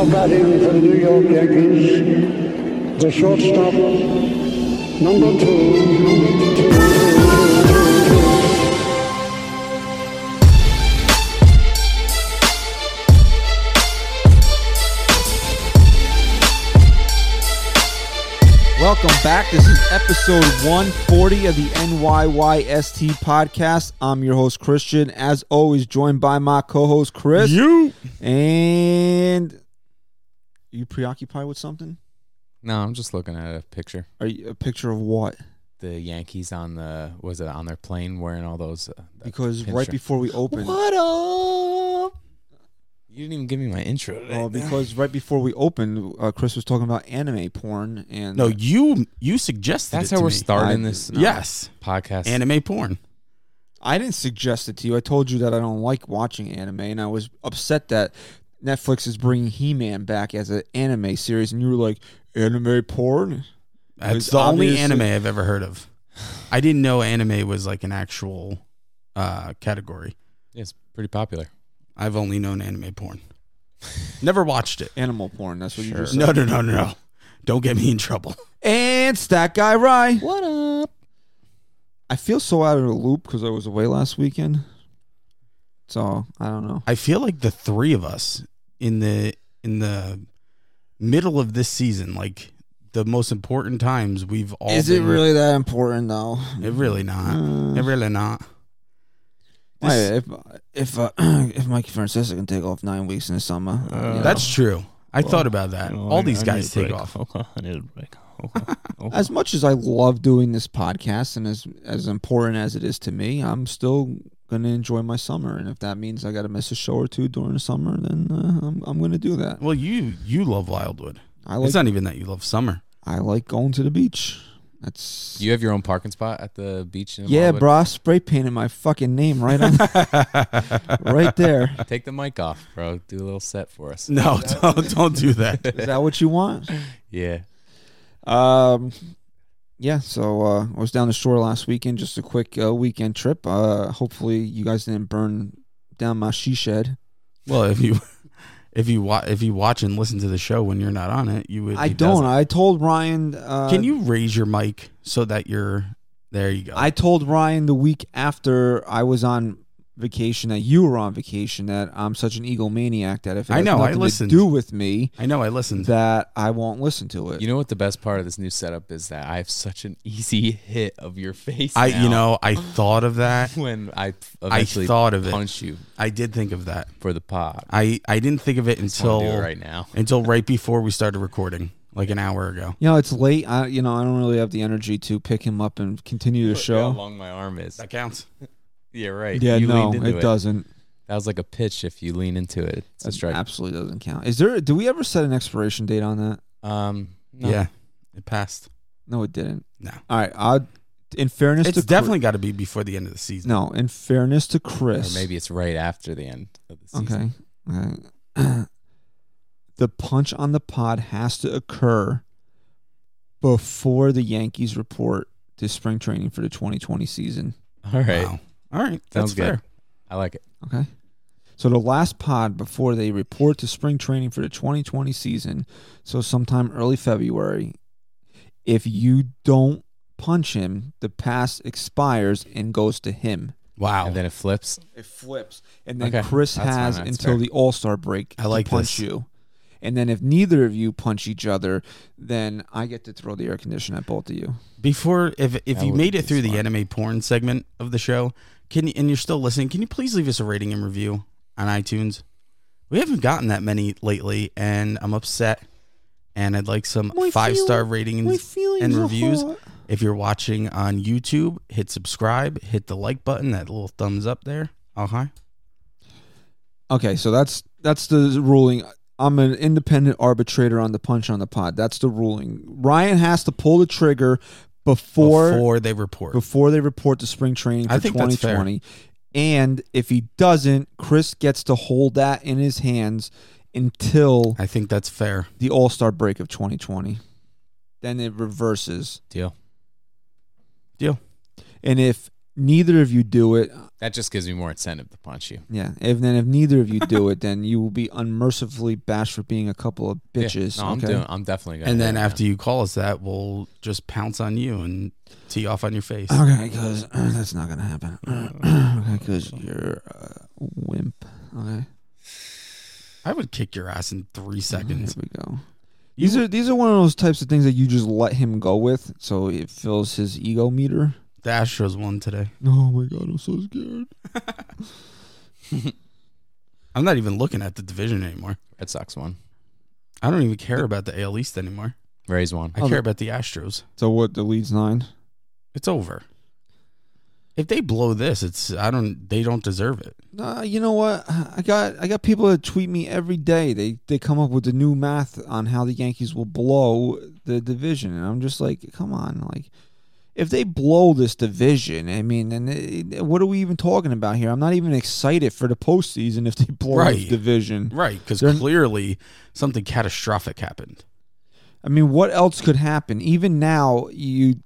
Now batting for the New York Yankees, the shortstop, number two. Welcome back. This is episode 140 of the NYYST podcast. I'm your host, Christian. As always, joined by my co host, Chris. You. And you preoccupied with something? No, I'm just looking at a picture. Are you a picture of what? The Yankees on the was it on their plane wearing all those? Uh, Because pin right strap- before we opened, What up? You didn't even give me my intro today. well, because right before we opened, uh, Chris was talking about anime porn, and No, you you suggested That's it how to we're me. starting I- this no. Yes, podcast. anime porn. I didn't suggest it to you. I told you that I don't like watching anime, and I was upset that Netflix is bringing He-Man back as an anime series, and you were like, anime porn? That's It's the only anime I've ever heard of. I didn't know anime was like an actual uh, category. it's pretty popular. I've only known anime porn. Never watched it. Animal porn. That's what you Sure. just said. No, no, no, no, no. Don't get me in trouble. And Stat Guy Rye. What up? I feel so out of the loop because I was away last weekend. So I don't know. I feel like the three of us in the in the middle of this season, like the most important times, we've all. Is it been- really that important though? It really not. Uh, It really not. Why, This- if if uh, if Mikey Francesa can take off nine weeks in the summer, uh, you know. That's true. I Well, thought about that. you know, All I- these I guys take break. off. Okay, I need a break. Okay, okay. as much as I love doing this podcast and as as important as it is to me, I'm still gonna enjoy my summer. And if that means I got to miss a show or two during the summer, then uh, I'm I'm gonna do that. Well, you you love Wildwood. I like it's not even that you love summer. I like going to the beach. That's You have your own parking spot at the beach. In yeah, Wildwood? bro. I spray painted my fucking name right on right there. Take the mic off, bro. Do a little set for us. No, don't don't do that. Is that what you want? Yeah. Um, yeah. So uh, I was down the shore last weekend, just a quick uh, weekend trip. Uh, hopefully you guys didn't burn down my she shed. Well, if you if you wa- if you watch and listen to the show when you're not on it, you would. I don't. doesn't. I told Ryan. Uh, Can you raise your mic so that you're there? You go. I told Ryan the week after I was on vacation that you were on vacation that I'm such an egomaniac that if it I know, I nothing listened. to do with me I know. I listened. that I won't listen to it. You know what the best part of this new setup is that I have such an easy hit of your face. I now you know I thought of that. when I I thought of it. punch you I did think of that. for the pod. I I didn't think of it I just wanna until do it right now. until right before we started recording, like an hour ago. You know, it's late. I, you know, I don't really have the energy to pick him up and continue the Look how long my arm is. That counts. Yeah, right. Yeah, You no, leaned into it, doesn't. That was like a pitch. If you lean into it, it's a That strike. absolutely doesn't count. Is there? Do we ever set an expiration date on that? Um, no. Yeah, it passed. No, it didn't. No. All right. I, in fairness It's to Chri- definitely got to be before the end of the season. no. In fairness to Chris. or Chris, maybe it's right after the end of the season. Okay. Okay. the punch on the pod has to occur before the Yankees report to spring training for the 2020 season. All right, Wow. All right. That's Sounds good. fair. I like it. Okay. So the last pod before they report to spring training for the 2020 season, so sometime early February, if you don't punch him, the pass expires and goes to him. Wow. And then it flips. It flips, and then Okay, Chris that's fine, has that's until fair. the All Star break I like to punch this. you. And then if neither of you punch each other, then I get to throw the air conditioner at both of you. Before, if if That you would made be it through the smart. anime porn segment of the show, can you, and you're still listening, can you please leave us a rating and review on iTunes? We haven't gotten that many lately, and I'm upset. And I'd like some My five star ratings and reviews. If you're watching on YouTube, hit subscribe, hit the like button, that little thumbs up there. Oh hi. Okay, so that's that's the ruling. I'm an independent arbitrator on the punch on the pod. That's the ruling. Ryan has to pull the trigger before Before they report. before they report to spring training for I think that's fair. 2020. And if he doesn't, Chris gets to hold that in his hands until I think that's fair. the All Star break of 2020. Then it reverses. Deal. Deal. And if neither of you do it, That just gives me more incentive to punch you. yeah. If then if neither of you do it, then you will be unmercifully bashed for being a couple of Yeah. bitches. No, I'm okay. doing. I'm definitely gonna. And do then it, after you call us that, we'll just pounce on you and tee off on your face. Okay, because that's not gonna happen. okay, because you're a wimp. Okay, I would kick your ass in three seconds. Here we go. These are these are one of those types of things that you just let him go with, so it fills his ego meter. The Astros won today. Oh my god, I'm so scared. I'm not even looking at the division anymore. Red Sox won. I don't even care about the AL East anymore. Rays won. I Oh, care the- about the Astros. So what? The lead's nine. It's over. If they blow this, it's I don't. They don't deserve it. Uh, you know what? I got I got people that tweet me every day. They they come up with the new math on how the Yankees will blow the division, and I'm just like, come on, like. If they blow this division, I mean, and it, what are we even talking about here? I'm not even excited for the postseason if they blow this division. Right, because clearly something catastrophic happened. I mean, what else could happen? Even now, you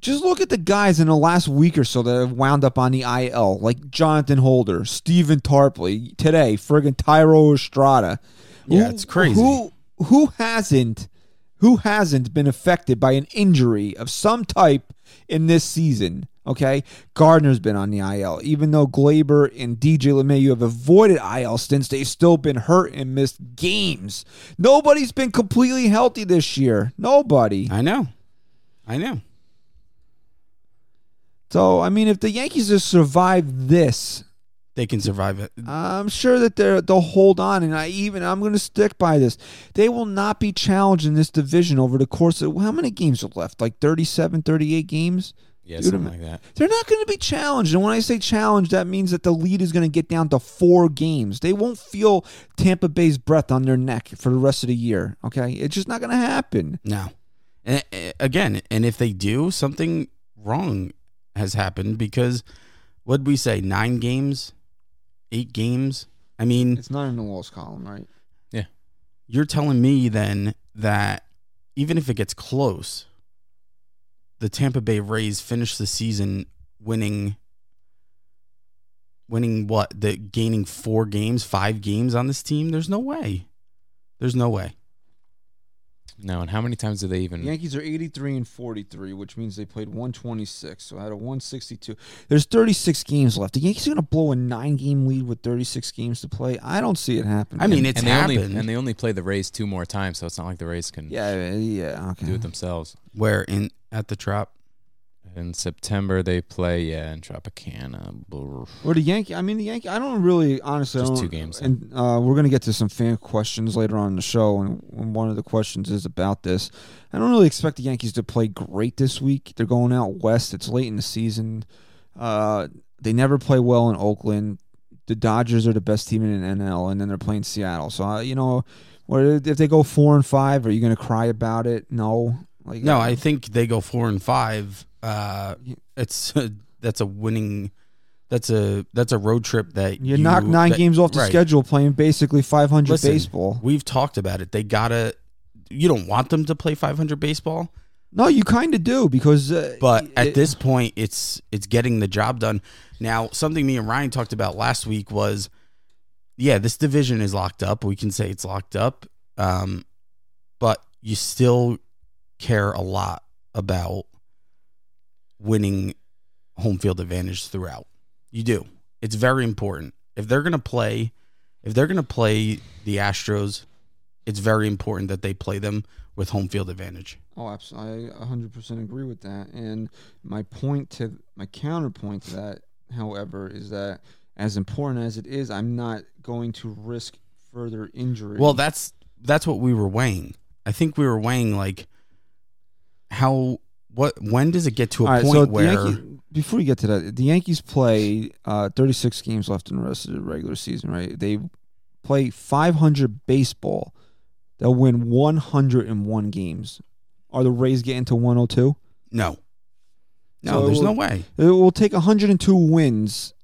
just look at the guys in the last week or so that have wound up on the IL, like Jonathan Holder, Stephen Tarpley, today, friggin' Thairo Estrada. Yeah, it's crazy. Who who hasn't who hasn't been affected by an injury of some type in this season? Okay, Gardner's been on the IL, even though Gleyber and DJ LeMahieu have avoided IL stints. They've still been hurt and missed games. Nobody's been completely healthy this year. Nobody. I know, I know. So I mean, if the Yankees just survive this, They can survive it. I'm sure that they're they'll hold on, and I even I'm going to stick by this. They will not be challenged in this division over the course of how many games are left? Like 37, 38 games. Yeah, Dude, something like that. They're not going to be challenged, and when I say challenged, that means that the lead is going to get down to four games. They won't feel Tampa Bay's breath on their neck for the rest of the year. Okay, it's just not going to happen. No, and again, and if they do, something wrong has happened because what we say nine games, eight games. I mean, It's not in the loss column, right? Yeah. You're telling me then that even if it gets close, the Tampa Bay Rays finish the season winning winning what? The gaining 4 games, 5 games on this team? There's no way. There's no way. No, and how many times do they even? Yankees are 83 and 43, which means they played 126. So out of 162, there's 36 games left. The Yankees are going to blow a nine-game lead with 36 games to play. I don't see it happen. I mean, it's and they happened only and they only play the Rays two more times, so it's not like the Rays can yeah, yeah, okay. do it themselves. where in at the Trop. In September they play yeah in Tropicana. Or the Yankee. I mean, the Yankee. I don't really, honestly, Just two games. And uh, we're gonna get to some fan questions later on in the show, and and one of the questions is about this. I don't really expect the Yankees to play great this week. They're going out west. It's late in the season. Uh, they never play well in Oakland. The Dodgers are the best team in the NL, and then they're playing Seattle. So uh, you know, if they go four and five? Are you gonna cry about it? No. Like No, uh, I think they go 4 and 5. Uh it's that's a winning that's a that's a road trip that you, knock nine that- games off the right. schedule playing basically 500 Listen, baseball. We've talked about it. They gotta. You don't want them to play 500 baseball, No, you kind of do because. Uh, but at it- this point, it's it's getting the job done. Now, something me and Ryan talked about last week was, yeah, this division is locked up. We can say it's locked up, um, but you still care a lot about winning home field advantage throughout. You do. It's very important. If they're gonna play, if they're gonna play the Astros, it's very important that they play them with home field advantage. Oh, absolutely. I 100% agree with that. And my point to my counterpoint to that, however, is that as important as it is, I'm not going to risk further injury. Well, that's that's what we were weighing. I think we were weighing like how what when does it get to a right, point so where Yankees, before we get to that, the Yankees play uh, 36 games left in the rest of the regular season, right? They play 500 baseball. They'll win 101 games. Are the Rays getting to 102? no, no, So there's will- no way. It will take 102 wins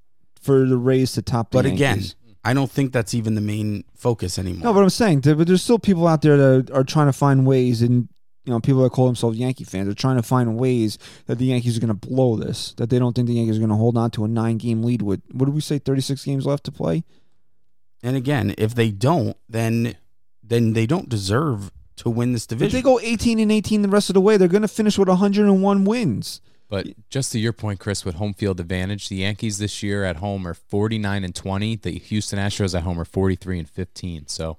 for the Rays to top the But again, I don't think that's even the main focus anymore. No, but I'm saying, but there's still people out there that are trying to find ways, and you know people that call themselves Yankee fans are trying to find ways that the Yankees are going to blow this. That they don't think the Yankees are going to hold on to a nine game lead with what did we say thirty six games left to play. And again, if they don't, then then they don't deserve to win this division. If they go eighteen and eighteen the rest of the way, they're going to finish with hundred and one wins. But just to your point, Chris, with home field advantage, the Yankees this year at home are 49 and 20. The Houston Astros at home are 43 and 15. So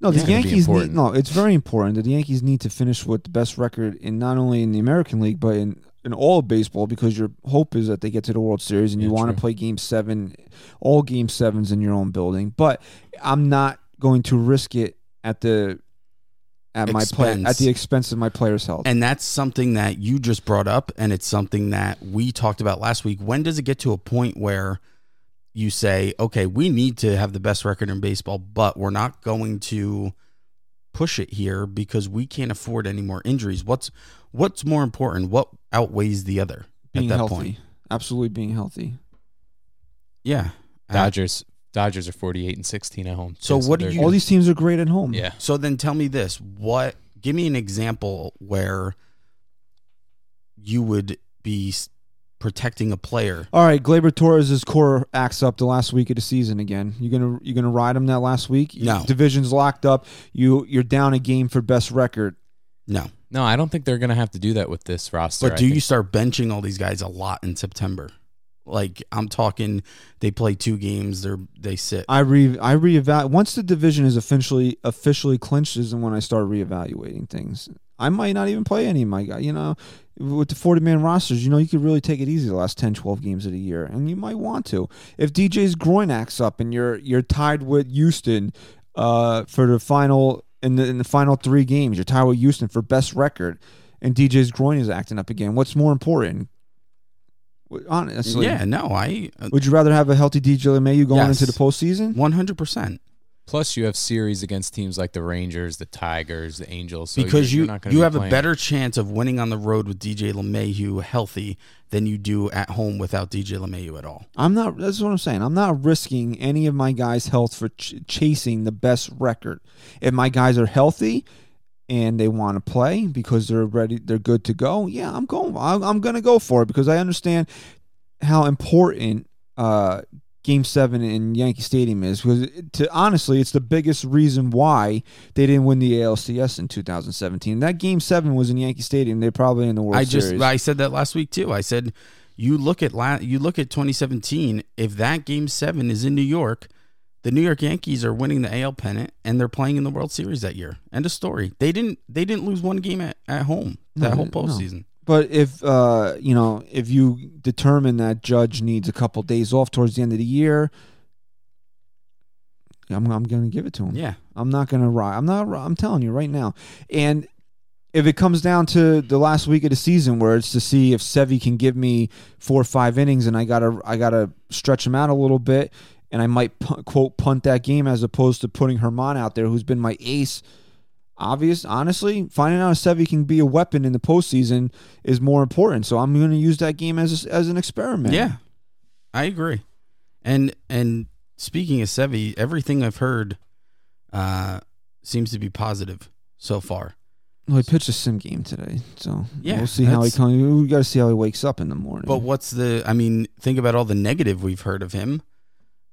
No, It's the Yankees need no. It's very important that the Yankees need to finish with the best record in not only in the American League but in in all of baseball because your hope is that they get to the World Series and you Yeah, want to play Game Seven, all Game Sevens in your own building. But I'm not going to risk it at the at my play at the expense of my players' health. and that's something that you just brought up, and it's something that we talked about last week. When does it get to a point where you say, okay, we need to have the best record in baseball, but we're not going to push it here because we can't afford any more injuries? What's what's more important? What outweighs the other being at that healthy, point? absolutely being healthy. Yeah. Uh, Dodgers Dodgers are 48 and 16 at home. So too, what do you- All these teams are great at home. Yeah. So then tell me this. What give me an example where you would be s- protecting a player. All right, Gleyber Torres' core acts up the last week of the season again. You're gonna you're gonna ride him that last week? No. division's locked up. You you're down a game for best record. No. No, I don't think they're going to have to do that with this roster. But do you start benching all these guys a lot in September? Like I'm talking they play two games, they're they sit. I re I reevaluate once the division is officially officially clinched is when I start reevaluating things. I might not even play any of my guys. You know, with the 40 man rosters, you know, you could really take it easy the last 10, 12 games of the year, and you might want to. If DJ's groin acts up and you're you're tied with Houston uh, for the final in the in the final three games, you're tied with Houston for best record, and DJ's groin is acting up again. What's more important? Honestly, yeah, no, I uh, Would you rather have a healthy DJ LeMahieu going Yes. into the postseason? 100%. Plus, you have series against teams like the Rangers, the Tigers, the Angels. So because you're, you you're not you be have a better chance of winning on the road with DJ LeMahieu healthy than you do at home without DJ LeMahieu at all. I'm not. That's what I'm saying. I'm not risking any of my guys' health for ch- chasing the best record. If my guys are healthy and they want to play because they're ready, they're good to go. Yeah, I'm going. I'm, I'm going to go for it because I understand how important uh, Game Seven in Yankee Stadium is. Because it- to honestly, it's the biggest reason why they didn't win the ALCS in 2017. That Game Seven was in Yankee Stadium. They're probably in the World I just Series. I said that last week too. I said you look at la- you look at 2017. If that game seven is in New York, the New York Yankees are winning the AL pennant and they're playing in the World Series that year. End of story. They didn't they didn't lose one game at, at home that No, whole no. But if uh, you know, if you determine that Judge needs a couple days off towards the end of the year, I'm I'm going to give it to him. Yeah, I'm not going to ride. I'm not. I'm telling you right now. And if it comes down to the last week of the season, where it's to see if Sevy can give me four or five innings, and I gotta I gotta stretch him out a little bit, and I might quote punt that game as opposed to putting Germán out there, who's been my ace. Obvious, honestly, finding out if Sevy can be a weapon in the postseason is more important. So I'm going to use that game as a, as an experiment. yeah, I agree. And and speaking of Sevi, everything I've heard uh, seems to be positive so far. Well, he pitched a sim game today, so Yeah, we'll see how he comes. We got to see how he wakes up in the morning. But what's the? I mean, think about all the negative we've heard of him,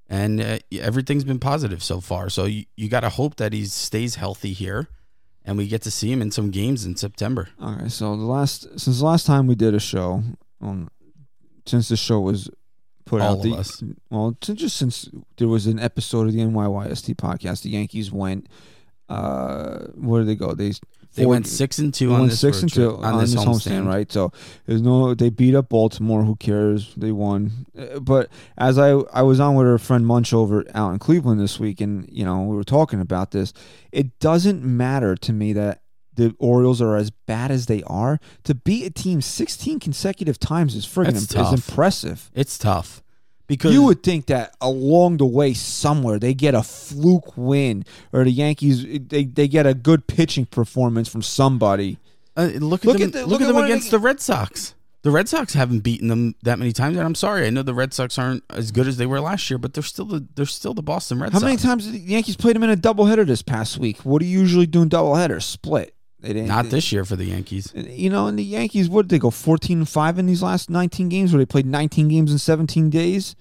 and uh, everything's been positive so far. So you, you got to hope that he stays healthy here, and we get to see him in some games in September. All right. So the last since the last time we did a show, um, since the show was put All out, the, us. well, just since there was an episode of the NYYST podcast, the Yankees went. Uh, where did they go? They They four- went six and two on this six and two on, this homestand, right? So there's no. They beat up Baltimore. Who cares? They won. Uh, But as I I was on with our friend Munch over out in Cleveland this week, and you know we were talking about this. It doesn't matter to me that the Orioles are as bad as they are. To beat a team 16 consecutive times is friggin' That's is impressive. It's tough because You would think that along the way somewhere they get a fluke win or the Yankees they, they get a good pitching performance from somebody. uh, look at Look them, at the- look, look at them against the Red Sox. The Red Sox haven't beaten them that many times, and I'm sorry. I know the Red Sox aren't as good as they were last year, but they're still the they're still the Boston Red How Sox. How many times did the Yankees played them in a doubleheader this past week? What do you usually do in doubleheaders? Split. They didn't. Not this year for the Yankees. You know, and the Yankees, what did they go 14 and 5 in these last 19 games where they played 19 games in 17 days?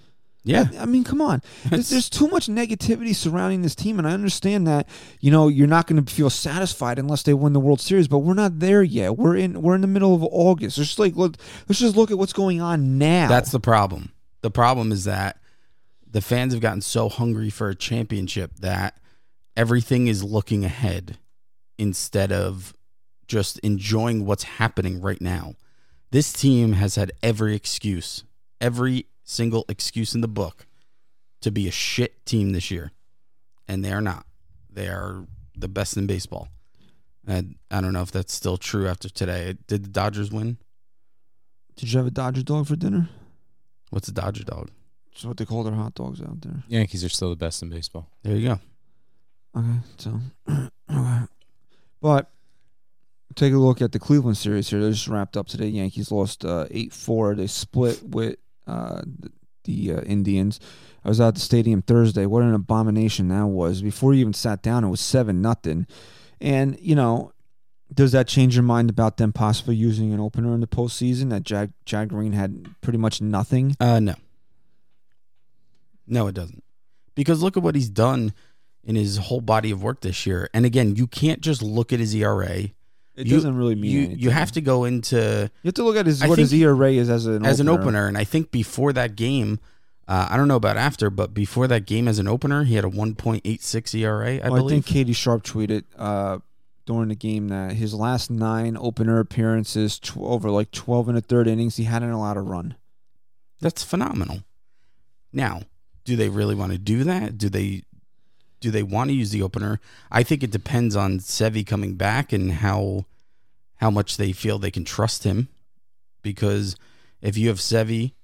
Yeah. I mean, come on. There's, there's too much negativity surrounding this team, and I understand that. You know, you're not going to feel satisfied unless they win the World Series, but we're not there yet. We're in we're in the middle of August. Let's just like look. Let's just look at what's going on now. That's the problem. The problem is that the fans have gotten so hungry for a championship that everything is looking ahead instead of just enjoying what's happening right now. This team has had every excuse, every single excuse in the book to be a shit team this year. And they are not. They are the best in baseball. And I don't know if that's still true after today. Did the Dodgers win? Did you have a Dodger dog for dinner? What's a Dodger dog? It's what they call their hot dogs out there. Yankees are still the best in baseball. There you go. Okay, so okay. But take a look at the Cleveland series here. They just wrapped up today. Yankees lost uh, eight four. They split with uh, the, uh, Indians. I was at the stadium Thursday. What an abomination that was! Before you even sat down, it was seven nothing. And you know, does that change your mind about them possibly using an opener in the postseason? That Jag Jag Green had pretty much nothing. Uh, no. No, it doesn't. Because look at what he's done in his whole body of work this year. And again, you can't just look at his ERA. It You- doesn't really mean You anything. you have to go into You have to look at his I what his ERA is as an as opener. an opener. And I think before that game, uh, I don't know about after, but before that game as an opener, he had a 1.86 ERA, I Well, I think Katie Sharp tweeted uh, during the game that his last nine opener appearances tw- over like 12 and a third innings, he hadn't allowed a run. That's phenomenal. Now, do they really want to do that? Do they do they want to use the opener? I think it depends on Sevi coming back and how how much they feel they can trust him. Because if you have Sevi,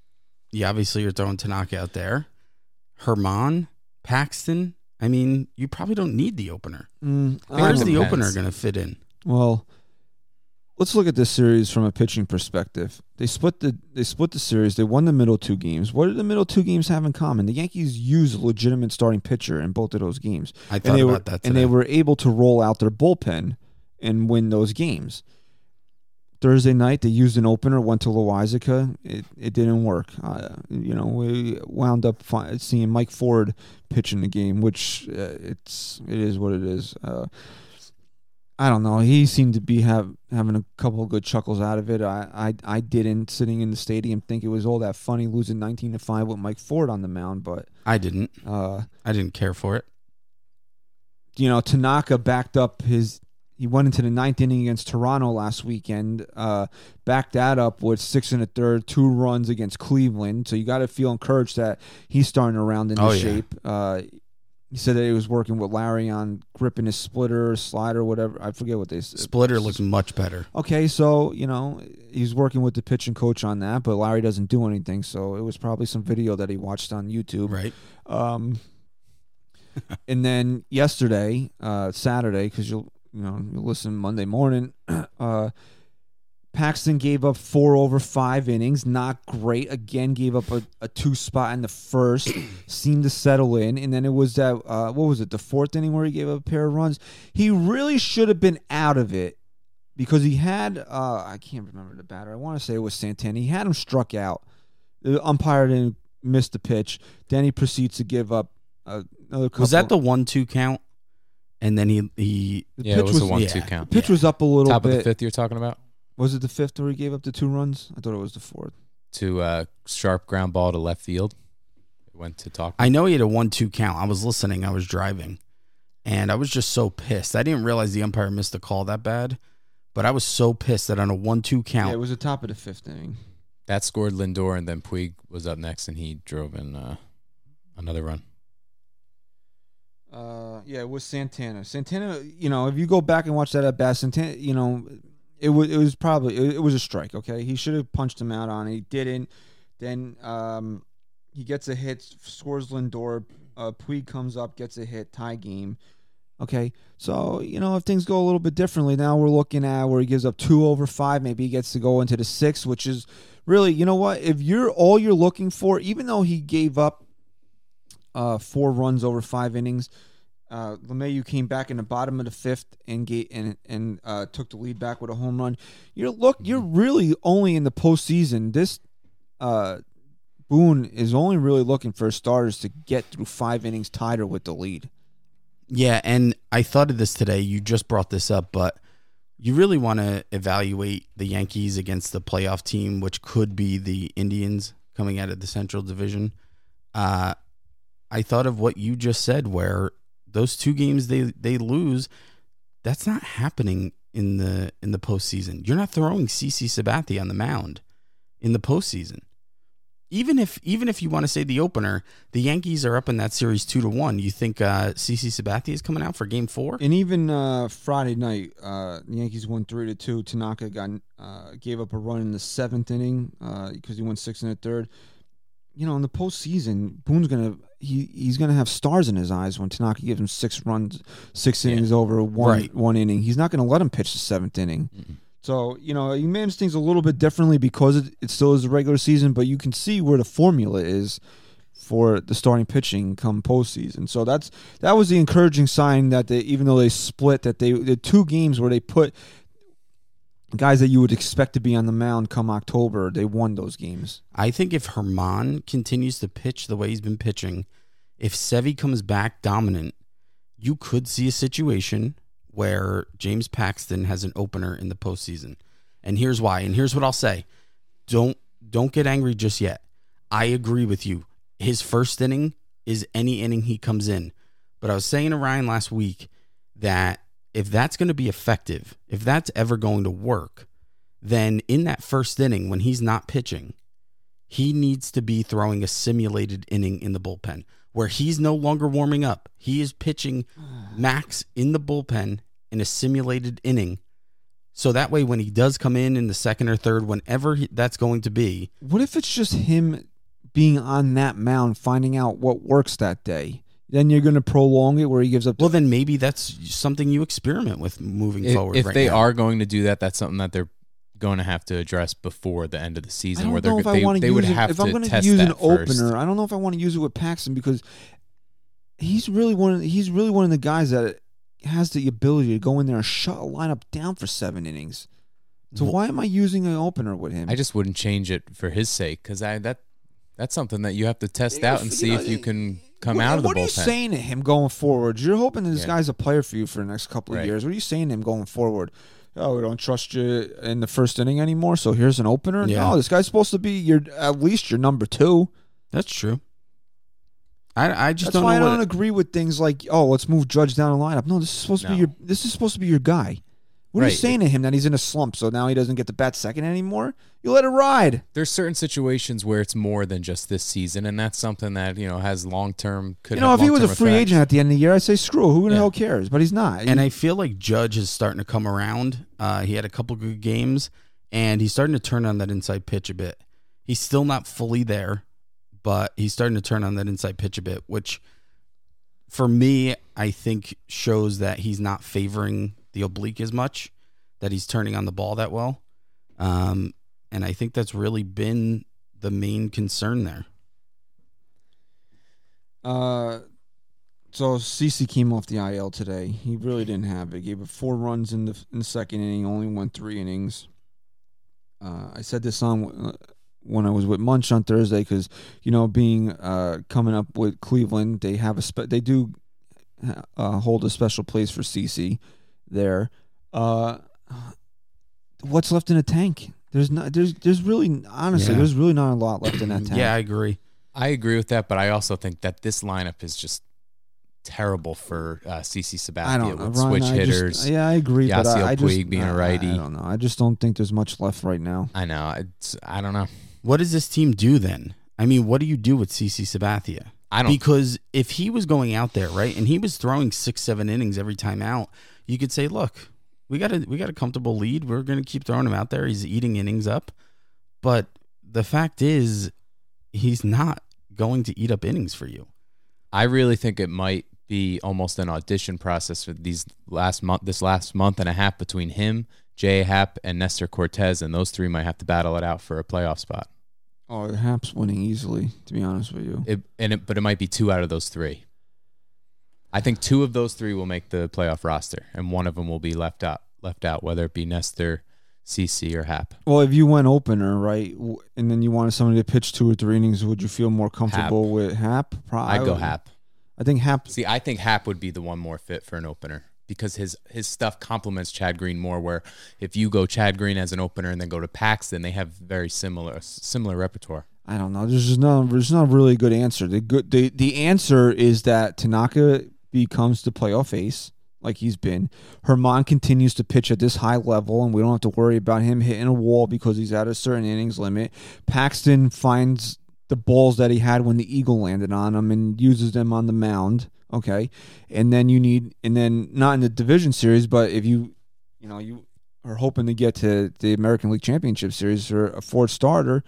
you obviously you're throwing Tanaka out there. Germán, Paxton, I mean, you probably don't need the opener. Mm, Where's the depends. opener going to fit in? Well, let's look at this series from a pitching perspective. They split the they split the series. They won the middle two games. What did the middle two games have in common? The Yankees used a legitimate starting pitcher in both of those games. I thought and they about were that and they were able to roll out their bullpen and win those games. Thursday night they used an opener, went to Loaisiga. It it didn't work. Uh, you know, we wound up fi- seeing Mike Ford pitch in the game, which uh, it's it is what it is. Uh, I don't know. He seemed to be have having a couple of good chuckles out of it. I, I I didn't sitting in the stadium think it was all that funny losing nineteen to five with Mike Ford on the mound, but I didn't. uh, I didn't care for it. you know, Tanaka backed up his. He went into the ninth inning against Toronto last weekend. Uh, backed that up with six and a third, two runs against Cleveland. So you got to feel encouraged that he's starting to round into Oh, yeah. shape. Uh, he said that he was working with Larry on gripping his splitter, slider, whatever. I forget what they said. Splitter looks much better. Okay, so you know he's working with the pitching coach on that, but Larry doesn't do anything. So it was probably some video that he watched on YouTube. Right. Um, and then yesterday, uh, Saturday, because you'll you know you'll listen Monday morning. Uh, Paxton gave up four over five innings, not great. Again, gave up a, a two spot in the first, seemed to settle in, and then it was that uh, what was it, the fourth inning where he gave up a pair of runs. He really should have been out of it because he had uh, I can't remember the batter. I want to say it was Santana. He had him struck out. The umpire didn't miss the pitch. Then he proceeds to give up uh, another couple. Was that the one-two count? And then he he the Yeah, pitch it was, a was, one-two yeah. count. pitch was up a little Top bit. Top of the fifth you're talking about? Was it the fifth where he gave up the two runs? I thought it was the fourth. To uh, sharp ground ball to left field. It went to talk. I know he had a one-two count. I was listening. I was driving, and I was just so pissed. I didn't realize the umpire missed the call that bad, but I was so pissed that on a one-two count. Yeah, it was the top of the fifth inning. that scored Lindor, and then Puig was up next, and he drove in uh, another run. Uh, yeah, it was Santana. Santana, you know, if you go back and watch that at bat, Santana, you know, it was it was probably it, was a strike. Okay, he should have punched him out on it. He didn't. Then um, he gets a hit, scores Lindor. Uh, Puig comes up, gets a hit, tie game. Okay, so you know if things go a little bit differently, now we're looking at where he gives up two over five. Maybe he gets to go into the six, which is really, you know what? If you're all you're looking for, even though he gave up uh, four runs over five innings, Uh, LeMahieu came back in the bottom of the fifth and ga- and and uh, took the lead back with a home run. You're look, you're really only in the postseason. This uh, Boone is only really looking for starters to get through five innings tied or with the lead. Yeah, and I thought of this today. You just brought this up, but you really want to evaluate the Yankees against the playoff team, which could be the Indians coming out of the Central Division. Uh, I thought of what you just said, where those two games they they lose, that's not happening in the in the postseason. You're not throwing CC Sabathia on the mound in the postseason. Even if even if you want to say the opener, the Yankees are up in that series two to one. You think uh, CC Sabathia is coming out for Game Four? And even uh, Friday night, uh, the Yankees won three to two. Tanaka got uh, gave up a run in the seventh inning because he went six in the third. You know, in the postseason, Boone's gonna he he's gonna have stars in his eyes when Tanaka gives him six runs, six innings over one Right. one inning. He's not gonna let him pitch the seventh inning. So you know, he managed things a little bit differently because it, it still is a regular season, but you can see where the formula is for the starting pitching come postseason. So that's that was the encouraging sign that they, even though they split, that they the two games where they put guys that you would expect to be on the mound come October, they won those games. I think if Germán continues to pitch the way he's been pitching, if Sevy comes back dominant, you could see a situation where James Paxton has an opener in the postseason. And here's why. And here's what I'll say. Don't don't get angry just yet. I agree with you. His first inning is any inning he comes in. But I was saying to Ryan last week that if that's going to be effective, if that's ever going to work, then in that first inning when he's not pitching, he needs to be throwing a simulated inning in the bullpen where he's no longer warming up. He is pitching max in the bullpen in a simulated inning. So that way, when he does come in in the second or third, whenever he, that's going to be, What if it's just him being on that mound, finding out what works that day? Then you're going to prolong it where he gives up. well, then maybe that's something you experiment with moving If, forward. if right they now. are going to do that, that's something that they're going to have to address before the end of the I season, don't where they're know if go- I they, want they to would use it. have If to I'm going test use an first. opener, I don't know if I want to use it with Paxton because he's really one. Of, he's really one of the guys that has the ability to go in there and shut a lineup down for seven innings. So Wh- why am I using an opener with him? I just wouldn't change it for his sake because I that that's something that you have to test Yeah, out and see know, if you can come what, out of the what are you saying to him going forward? You're hoping this Yeah. guy's a player for you for the next couple of Right. years. What are you saying to him going forward? Oh, we don't trust you in the first inning anymore. So here's an opener. Yeah. No, this guy's supposed to be your at least your number two. that's true. I, I just That's don't why I don't what. agree with things like, oh, let's move Judge down the lineup. No, this is supposed to be No. your this is supposed to be your guy. What are you saying to him that he's in a slump, so now he doesn't get to bat second anymore? You let it ride. There's certain situations where it's more than just this season, and that's something that you know has long term. Could you know, if he was a free effects. agent at the end of the year, I'd say screw. it. Who the Yeah. hell cares? But he's not. and I feel like Judge is starting to come around. Uh, he had a couple good games, and he's starting to turn on that inside pitch a bit. He's still not fully there, but he's starting to turn on that inside pitch a bit, which for me, I think shows that he's not favoring the oblique as much, that he's turning on the ball that well. Um, and I think that's really been the main concern there. Uh, so CC came off the IL today. He really didn't have it. He Gave up four runs in the in the second inning. Only won three innings. Uh, I said this on uh, when I was with Munch on Thursday because you know being uh, coming up with Cleveland, they have a spe- they do uh, hold a special place for CC there. Uh, what's left in the tank? There's not. There's. There's really honestly. Yeah. There's really not a lot left in that tank. Yeah, I agree. I agree with that, but I also think that this lineup is just terrible for uh, CC Sabathia I don't know. with Ryan, switch I just- hitters. yeah, I agree. but Yasiel I, I just, Puig being a I- righty. I, don't know. I just don't think there's much left right now. I know. It's, I don't know. What does this team do then? I mean, what do you do with CC Sabathia? I don't. Because if he was going out there, right, and he was throwing six, seven innings every time out, you could say, look, we got a we got a comfortable lead. We're gonna keep throwing him out there. He's eating innings up. But the fact is, he's not going to eat up innings for you. I really think it might be almost an audition process for these last month, this last month and a half between him, Jay Happ, and Nestor Cortes, and those three might have to battle it out for a playoff spot. Oh, Happ's winning easily. To be honest with you, It, and it, but it might be two out of those three. I think two of those three will make the playoff roster, and one of them will be left out. Left out, whether it be Nestor, CC, or Happ. Well, if you went opener, right, and then you wanted somebody to pitch two or three innings, would you feel more comfortable with Happ? Probably. I'd go Happ. I think Happ. See, I think Happ would be the one more fit for an opener because his his stuff complements Chad Green more. Where if you go Chad Green as an opener and then go to Paxton, they have very similar similar repertoire. I don't know. There's just no. There's not really a good answer. The good. The the answer is that Tanaka becomes the playoff ace, like he's been. Germán continues to pitch at this high level, and we don't have to worry about him hitting a wall because he's at a certain innings limit. Paxton finds the balls that he had when the eagle landed on him and uses them on the mound. Okay, and then you need, and then not in the division series, but if you, you know, you are hoping to get to the American League Championship Series or a fourth starter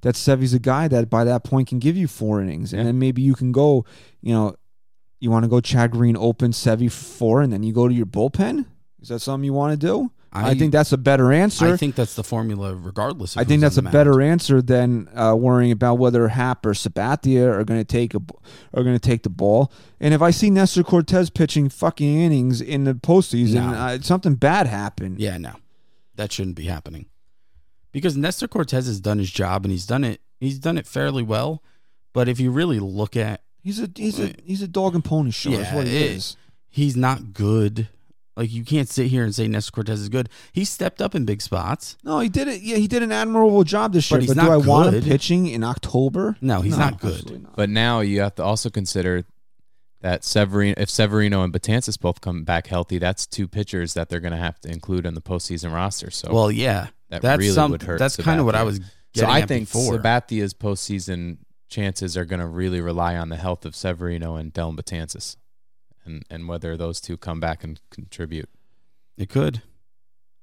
that Sevy's a guy that by that point can give you four innings, Yeah. and then maybe you can go, you know, you want to go Chad Green open Sevy four, and then you go to your bullpen. Is that something you want to do? I, think that's a better answer. I think that's the formula, regardless. Of I think that's a better answer than uh, worrying about whether Happ or Sabathia are going to take a are going to take the ball. And if I see Nestor Cortes pitching fucking innings in the postseason, No. uh, something bad happened. Yeah, no, that shouldn't be happening because Nestor Cortes has done his job and he's done it. He's done it fairly well. But if you really look at, He's a he's a he's a dog and pony show. That's Yeah, what he it- is. he's not good. Like you can't sit here and say Nestor Cortes is good. He stepped up in big spots. No, he did it. Yeah, he did an admirable job this But year. he's But not do I want him pitching in October? No, he's not good. not. But now you have to also consider that Severino, if Severino and Betances both come back healthy, that's two pitchers that they're going to have to include in the postseason roster. So Well, yeah, that that's really some, would hurt. That's kind of what I Sabathia. was. So I think before. Sabathia's postseason chances are going to really rely on the health of Severino and Dellin Betances, and and whether those two come back and contribute. it could.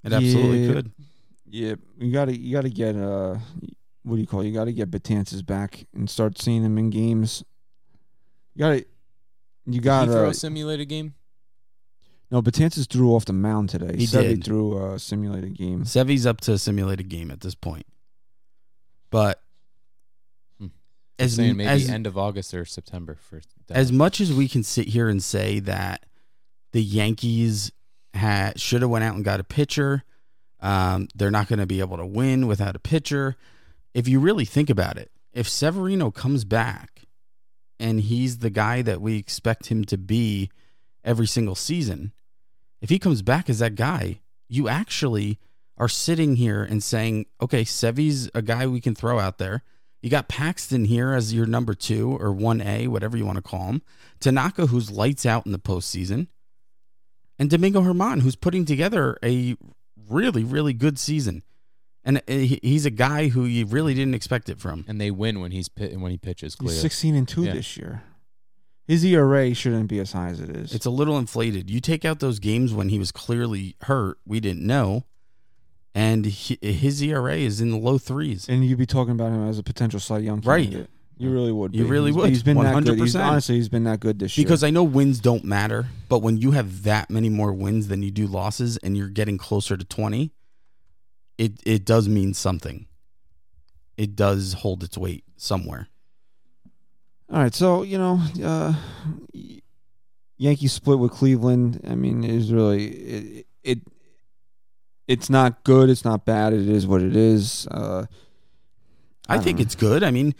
It absolutely Yeah. could. Yeah, you gotta you gotta get uh, what do you call? it? You gotta get Betances back and start seeing him in games. You gotta. You Did he got throw a simulated game. no. Betances threw off the mound today. He Seve did. threw a simulated game. Sevy's up to a simulated game at this point, but. As saying maybe as, end of August or September for as much as we can sit here and say that the Yankees had should have went out and got a pitcher, um, they're not going to be able to win without a pitcher. If you really think about it, if Severino comes back and he's the guy that we expect him to be every single season, if he comes back as that guy, you actually are sitting here and saying, okay, Sevy's a guy we can throw out there. You got Paxton here as your number two or 1A, whatever you want to call him. Tanaka, who's lights out in the postseason. And Domingo Germán, who's putting together a really, really good season. And uh, he's a guy who you really didn't expect it from. and they win when he's pit, when he pitches. He's sixteen and two Yeah. this year. His ERA shouldn't be as high as it is. It's a little inflated. You take out those games when he was clearly hurt, we didn't know. And he, his ERA is in the low threes. and you'd be talking about him as a potential Cy Young Right. You really would. You really He's- would. He's been that good. He's, 100%. honestly, he's been that good this year. Because I know wins don't matter, but when you have that many more wins than you do losses and you're getting closer to 20, it it does mean something. It does hold its weight somewhere. All right, so you know, uh, Yankees split with Cleveland. I mean, it's really it, it. It's not good. It's not bad. It is what it is. Uh, I, I think know. it's good. I mean,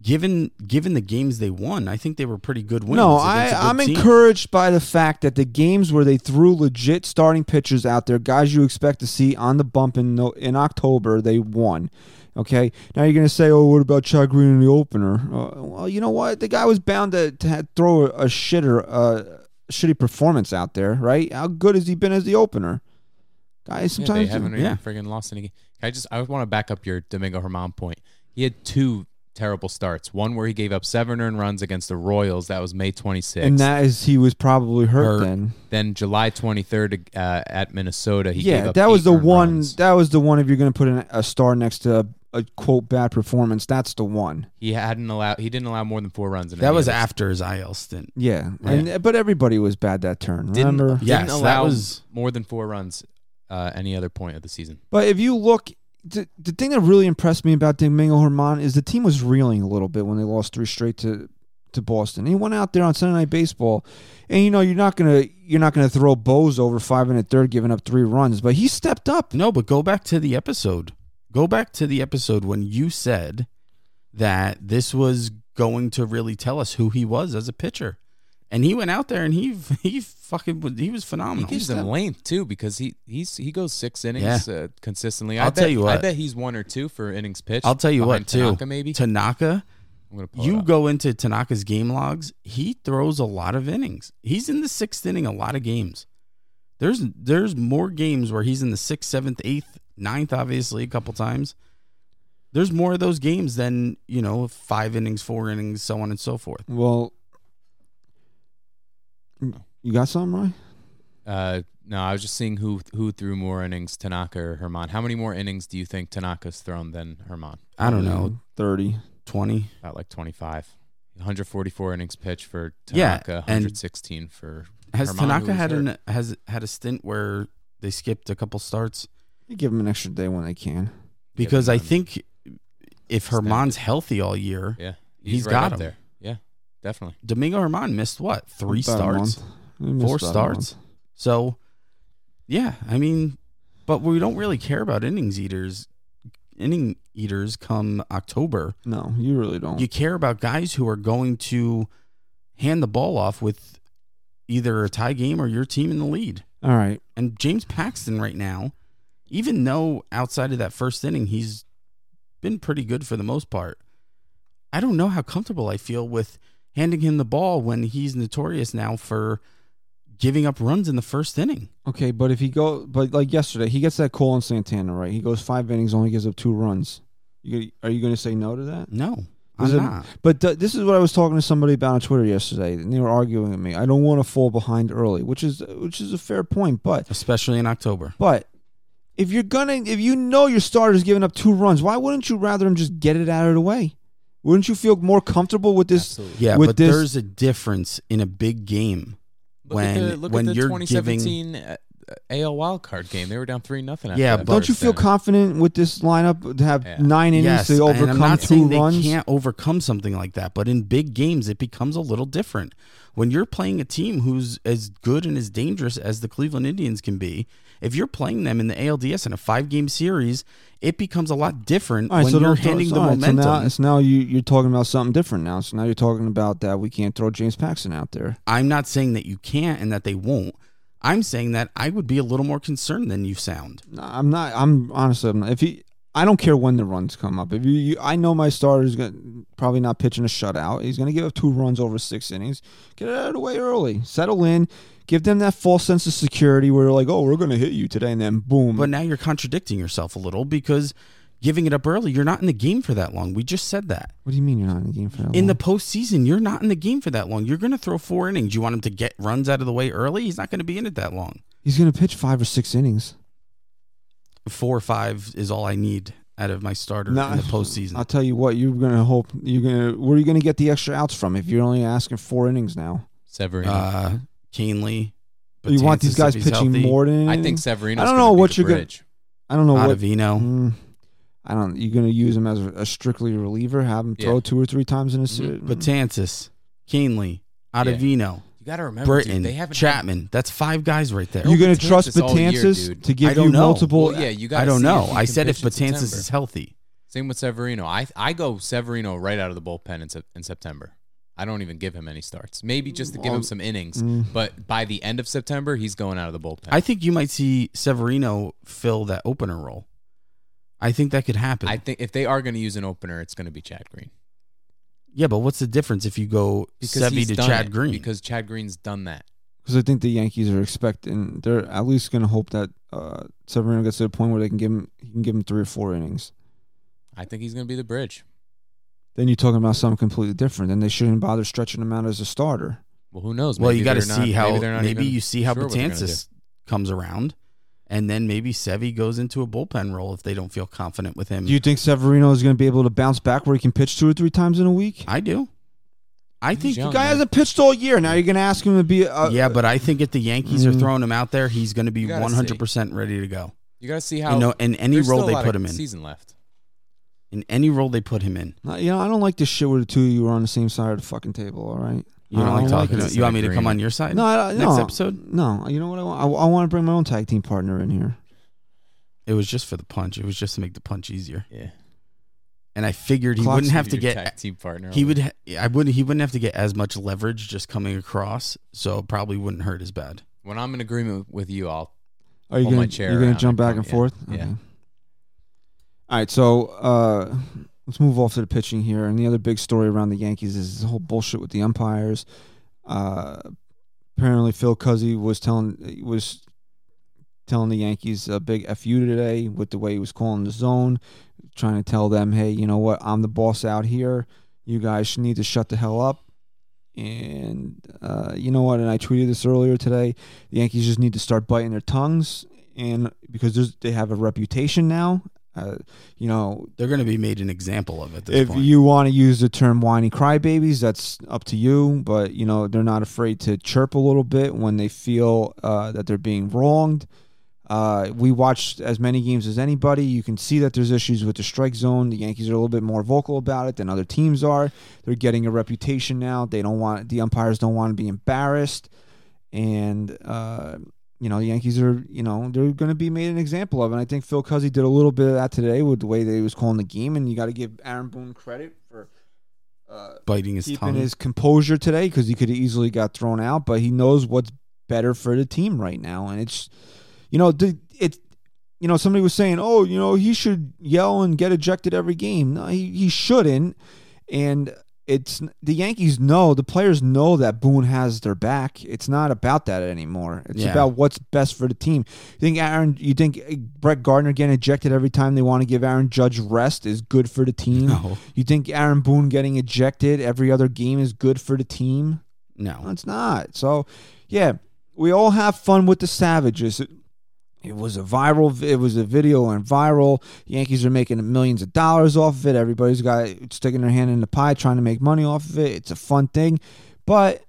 given given the games they won, I think they were pretty good wins. no, I I'm team. encouraged by the fact that the games where they threw legit starting pitchers out there, guys you expect to see on the bump in in October, they won. Okay, now you're gonna say, "Oh, what about Chad Green in the opener?" Uh, well, you know what? The guy was bound to, to throw a, a shitter, uh, shitty performance out there, right? How good has he been as the opener? Guys, Yeah, they haven't even yeah. friggin' lost any. Game. I just I want to back up your Domingo Germán point. He had two terrible starts. One where he gave up seven earned runs against the Royals. That was May 26th. and that is he was probably hurt, Hurt. then. then July 23rd uh, at Minnesota, he gave yeah, up that was the one. runs. That was the one. If you're gonna put an, a star next to a, a quote bad performance, that's the one. He hadn't allowed. He didn't allow more than four runs. In That was after his IL stint. Yeah, and but everybody was bad that turn. Didn't, Remember? didn't Yes, that allow was- more than four runs uh, any other point of the season. But if you look, the, the thing that really impressed me about Domingo Germán is the team was reeling a little bit when they lost three straight to to Boston. He went out there on Sunday Night Baseball, and you know you're not gonna you're not gonna throw Bose over five and a third, giving up three runs, but he stepped up. No, but go back to the episode. Go back to the episode when you said that this was going to really tell us who he was as a pitcher. And he went out there and he he fucking was- he was phenomenal. He phenomenal. gives them length too because he he's he goes six innings uh, consistently. I I'll bet, tell you what, I bet he's one or two for innings pitched. I'll tell you what too. Tanaka maybe. Tanaka, I'm gonna pull it you go into Tanaka's game logs, he throws a lot of innings. He's in the sixth inning a lot of games. There's there's more games where he's in the sixth, seventh, eighth, ninth, obviously, a couple times. There's more of those games than, you know, five innings, four innings, so on and so forth. Well, you got something, right? Uh, no, I was just seeing who who threw more innings, Tanaka or Germán. How many more innings do you think Tanaka's thrown than Germán? I don't know, thirty. 20. About like 25. 144 innings pitched for Tanaka, and 116 for Has Germán, who Tanaka had hurt. an has had a stint where they skipped a couple starts? You give him an extra day when they can. Because I think if Germán's healthy all year, Yeah, He's right got up him. there. Yeah, definitely. Domingo Germán missed what three About starts, month. He missed four starts. So, yeah, I mean, but we don't really care about innings eaters. Inning eaters come October. No, you really don't. You care about guys who are going to hand the ball off with either a tie game or your team in the lead. All right. And James Paxton right now, even though outside of that first inning he's been pretty good for the most part, I don't know how comfortable I feel with handing him the ball when he's notorious now for giving up runs in the first inning. Okay, but if he go, but like yesterday, he gets that call on Santana, right? He goes five innings, only gives up two runs. You are you going to say no to that? No, I'm it- not. But th- this is what I was talking to somebody about on Twitter yesterday, and they were arguing with me. I don't want to fall behind early, which is which is a fair point. But Especially in October. but if you're gonna, if you know your starter's giving up two runs, why wouldn't you rather him just get it out of the way? Wouldn't you feel more comfortable with this? Absolutely. Yeah, With but this- there's a difference in a big game Look when at the, look when at the you're 2017 uh, AL wildcard game. They were down three nothing. Yeah, that but- Don't you feel inning. confident with this lineup to have Yeah. nine innings yes, to and I'm overcome not two saying runs? they can't overcome something like that, but in big games, it becomes a little different. When you're playing a team who's as good and as dangerous as the Cleveland Indians can be, if you're playing them in the ALDS in a five game series, it becomes a lot different right, when so you're throw- handing the right, momentum. So now, so now you you're talking about something different now. So now you're talking about that we can't throw James Paxton out there. I'm not saying that you can't and that they won't. I'm saying that I would be a little more concerned than you sound. No, I'm not. I'm honestly. I'm not, if he, I don't care when the runs come up. If you, you I know my starter's gonna probably not pitching a shutout. He's gonna give up two runs over six innings. Get it out of the way early. Settle in. Give them that false sense of security where they're like, oh, we're gonna hit you today, and then boom. But now you're contradicting yourself a little because giving it up early, you're not in the game for that long. We just said that. what do you mean you're not in the game for that? Long? In the postseason, you're not in the game for that long. You're going to throw four innings. You want him to get runs out of the way early? He's not going to be in it that long. he's gonna pitch five or six innings. Four or five is all I need out of my starter No, in the postseason. I'll tell you what. You're gonna hope you're gonna. Where are you gonna get the extra outs from if you're only asking four innings now? Severino. Uh, Kahnle. you want these guys pitching healthy. more than I think Severino. I don't know what you're the gonna- bridge. I don't know what. Ottavino. Mm, I don't. You're gonna use him as a, a strictly reliever? Have him throw Yeah. two or three times in a Mm-hmm. series? Betances. Kahnle. Ottavino. You got to remember, Britton, dude, they haven't had- Chapman. That's five guys right there. You're gonna trust all year, to give you know. multiple? Well, yeah, you got. I don't know. I said if pitch in Betances September. is healthy. Same with Severino. I I go Severino right out of the bullpen in, in September. I don't even give him any starts. Maybe just to give him some innings. Mm. But by the end of September, he's going out of the bullpen. I think you might see Severino fill that opener role. I think that could happen. I think if they are going to use an opener, it's going to be Chad Green. Yeah, but what's the difference if you go Because Sevy to Chad it. Green? Because Chad Green's done that. Because I think the Yankees are expecting. They're at least gonna hope that uh, Severino gets to the point where they can give him. He can give him three or four innings. I think he's going to be the bridge. Then you're talking about something completely different. Then they shouldn't bother stretching him out as a starter. Well, who knows? well, Maybe you got to they're not- see how maybe, maybe you see how sure what Betances comes around, and then maybe Sevy goes into a bullpen role if they don't feel confident with him. Do you think Severino is going to be able to bounce back where he can pitch two or three times in a week? I do. I He's think young, The guy man. hasn't pitched all year. Now you're going to ask him to be. A, yeah, but I think if the Yankees are Mm. throwing him out there, he's going to be one hundred percent ready to go. You got to see how You know, in any role still a they lot put of him in. Season left. in any role they put him in. Uh, You know, I don't like this shit where the two of you are on the same side of the fucking table. All right. You don't don't talking. like. You want me to come on your side? No, I, Next no, episode? No, you know what I want? I, I want to bring my own tag team partner in here. It was just for the punch. It was just to make the punch easier. Yeah. And I figured he Clock's wouldn't have to get tag team partner. he would ha- I wouldn't he wouldn't have to get as much leverage just coming across, so it probably wouldn't hurt as bad. When I'm in agreement with you, I'll Are you my gonna chair you're gonna jump and back come- and yeah, forth? yeah. All right, so uh, let's move off to the pitching here. And the other big story around the Yankees is this whole bullshit with the umpires. Uh, apparently, Phil Cuzzi was telling was telling the Yankees a big fu today with the way he was calling the zone, trying to tell them, hey, you know what? I'm the boss out here. You guys need to shut the hell up. And uh, you know what? And I tweeted this earlier today. The Yankees just need to start biting their tongues, and because they have a reputation now. Uh, you know, They're going to be made an example of at this if point. you want to use the term whiny crybabies, that's up to you. But you know, they're not afraid to chirp a little bit when they feel uh, that they're being wronged. Uh, we watched as many games as anybody. You can see that there's issues with the strike zone. The Yankees are a little bit more vocal about it than other teams are. They're getting a reputation now. They don't want the umpires don't want to be embarrassed, and uh, you know the Yankees are you know they're going to be made an example of. And I think Phil Cuzzi did a little bit of that today with the way that he was calling the game. And you got to give Aaron Boone credit for. Uh, biting his keeping tongue. his composure today because he could have easily got thrown out, but he knows what's better for the team right now, and it's you know the it you know somebody was saying oh you know he should yell and get ejected every game. No, he he shouldn't, and it's the Yankees know the players know that Boone has their back. It's not about that anymore. It's Yeah. about what's best for the team. You think Aaron? You think eh, Brett Gardner getting ejected every time they want to give Aaron Judge rest is good for the team? no, You think Aaron Boone getting ejected every other game is good for the team? No, no. it's not. So, yeah, we all have fun with the Savages. It, was a viral. It was a video and viral. Yankees are making millions of dollars off of it. Everybody's got sticking their hand in the pie, trying to make money off of it. It's a fun thing, but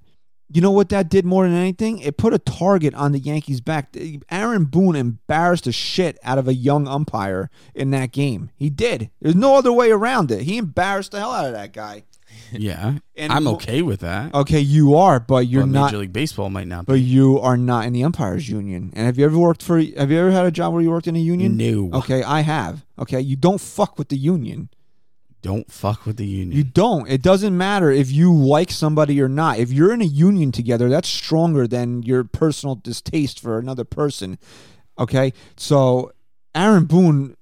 you know what that did more than anything? It put a target on the Yankees' back. Aaron Boone embarrassed the shit out of a young umpire in that game. He did. There's no other way around it. He embarrassed the hell out of that guy. Yeah, And I'm okay with that. Okay, you are, but you're but not. Major League Baseball might not But be. you are not in the umpires union. And have you ever worked for? Have you ever had a job where you worked in a union? No, Okay, I have. Okay, you don't fuck with the union. don't fuck with the union. You don't. It doesn't matter if you like somebody or not. If you're in a union together, that's stronger than your personal distaste for another person. Okay? So Aaron Boone,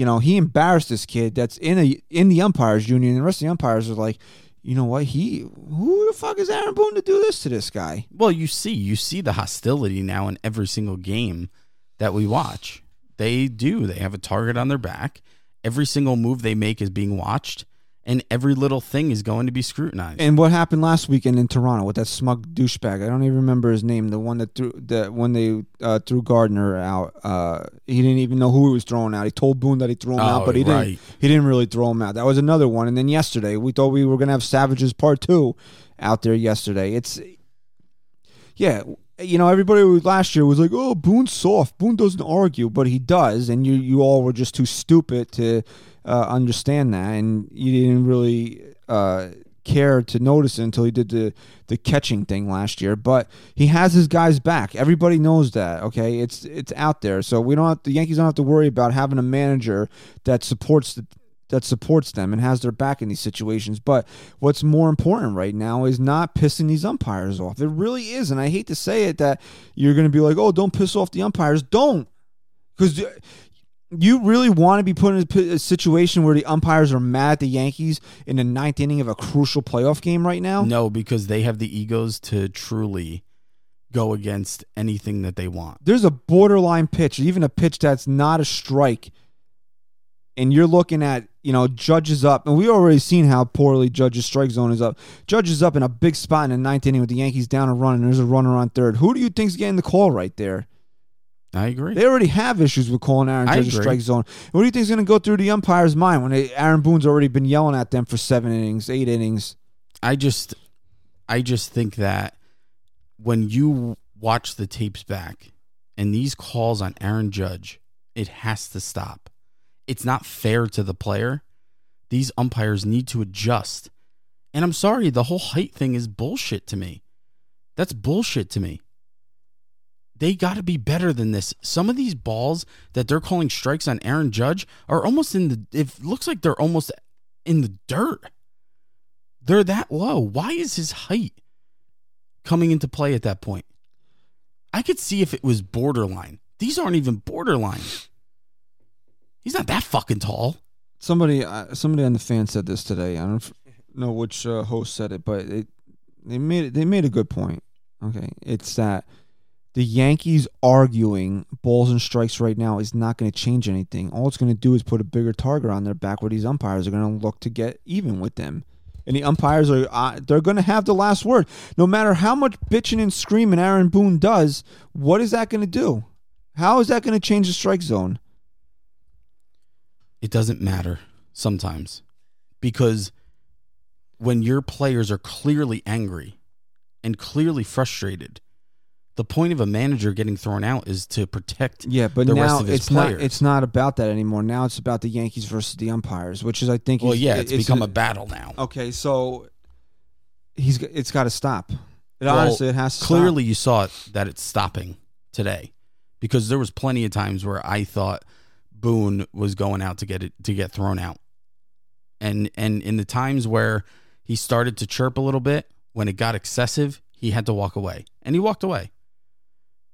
you know, he embarrassed this kid that's in a in the umpires union, and the rest of the umpires are like, you know what, he who the fuck is Aaron Boone to do this to this guy? Well, you see, you see the hostility now in every single game that we watch. They do. They have a target on their back. Every single move they make is being watched, and every little thing is going to be scrutinized. And what happened last weekend in Toronto with that smug douchebag? I don't even remember his name. The one that threw that when they uh, threw Gardner out, uh, he didn't even know who he was throwing out. He told Boone that he threw him out, Oh, but he didn't. He didn't really throw him out. That was another one. And then yesterday, we thought we were gonna have Savages Part Two out there yesterday. It's yeah. You know, everybody last year was like, "Oh, Boone's soft. Boone doesn't argue, but he does." And you, you all were just too stupid to uh, understand that, and you didn't really uh, care to notice it until he did the the catching thing last year. But he has his guys back. Everybody knows that. Okay, it's it's out there, so we don't. Have, the Yankees don't have to worry about having a manager that supports the that supports them and has their back in these situations. But what's more important right now is not pissing these umpires off. It really is, and I hate to say it that you're going to be like, "Oh, don't piss off the umpires." Don't, because you really want to be put in a situation where the umpires are mad at the Yankees in the ninth inning of a crucial playoff game right now. no, because they have the egos to truly go against anything that they want. There's a borderline pitch, even a pitch that's not a strike, and you're looking at you know judges up, and we already seen how poorly Judge's strike zone is up. Judges up in a big spot in the ninth inning with the Yankees down a run, and there's a runner on third. Who do you think's getting the call right there? I agree. They already have issues with calling Aaron Judge a strike zone. What do you think is going to go through the umpire's mind when they, Aaron Boone's already been yelling at them for seven innings, eight innings? I just I just think that when you watch the tapes back and these calls on Aaron Judge, it has to stop. It's not fair to the player These umpires need to adjust. And I'm sorry, the whole height thing is bullshit to me. That's bullshit to me. They got to be better than this. Some of these balls that they're calling strikes on Aaron Judge are almost in the it looks like they're almost in the dirt. They're that low. Why is his height coming into play at that point? I could see if it was borderline. These aren't even borderline. He's not that fucking tall. Somebody, uh, somebody on the fan said this today. I don't know which uh, host said it, but it, they made it, they made a good point. Okay, it's that the Yankees arguing balls and strikes right now is not going to change anything. All it's going to do is put a bigger target on their back, where these umpires are going to look to get even with them. And the umpires are uh, they're going to have the last word. No matter how much bitching and screaming Aaron Boone does, what is that going to do? How is that going to change the strike zone? it doesn't matter sometimes because when your players are clearly angry and clearly frustrated, the point of a manager getting thrown out is to protect. Yeah, but the now rest of his it's not it's not about that anymore. Now it's about the Yankees versus the umpires, which is I think Well, is- yeah, it's, become a battle now. okay. So he's g- it's got to stop. It honestly it has to Clearly, you saw it, that it's stopping today because there was plenty of times where I thought Boone was going out to get it to get thrown out, and and in the times where he started to chirp a little bit when it got excessive, he had to walk away, and he walked away.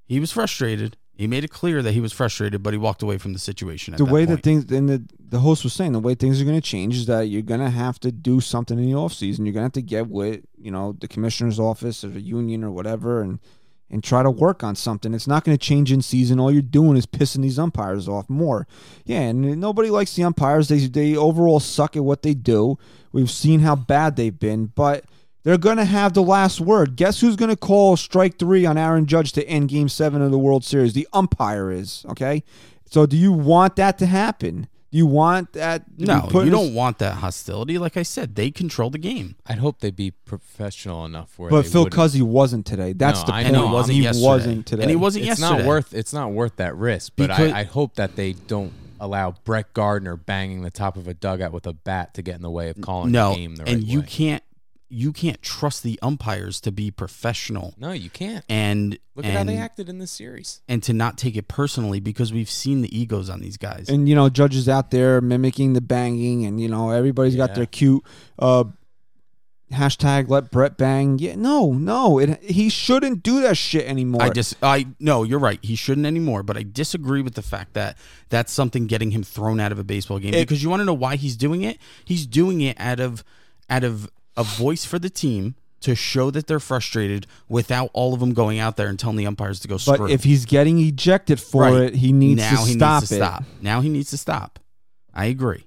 He was frustrated. He made it clear that he was frustrated, but he walked away from the situation. At the that way point. that things and the the host was saying the way things are going to change is that you're going to have to do something in the off season. You're going to have to get with you know the commissioner's office or the union or whatever and and try to work on something. It's not going to change in season. All you're doing is pissing these umpires off more. Yeah, and nobody likes the umpires. They they overall suck at what they do. We've seen how bad they've been, but they're going to have the last word. Guess who's going to call strike three on Aaron Judge to end Game Seven of the World Series? The umpire is okay. So, do you want that to happen? Do you want that? no, put you don't want that hostility. Like I said, they control the game. I'd hope they'd be professional enough where. But they Phil wouldn't- Cuzzi wasn't today. That's No, the I point. and he wasn't he yesterday. wasn't today. And he wasn't It's yesterday. not worth. It's not worth that risk. But Because- I, I hope that they don't allow Brett Gardner banging the top of a dugout with a bat to get in the way of calling no, the game the right and you way. can't you can't trust the umpires to be professional No, you can't. and Look and, at how they acted in this series. and to not take it personally because we've seen the egos on these guys. and you know judges out there mimicking the banging and you know everybody's got their cute uh hashtag let brett bang yeah no no it, he shouldn't do that shit anymore I just I no, you're right. He shouldn't anymore. But I disagree with the fact that that's something getting him thrown out of a baseball game. It- because you want to know why he's doing it? He's doing it out of out of a voice for the team to show that they're frustrated without all of them going out there and telling the umpires to go screw. but if he's getting ejected for Right. it he needs now to he stop needs to it stop. Now he needs to stop. I agree,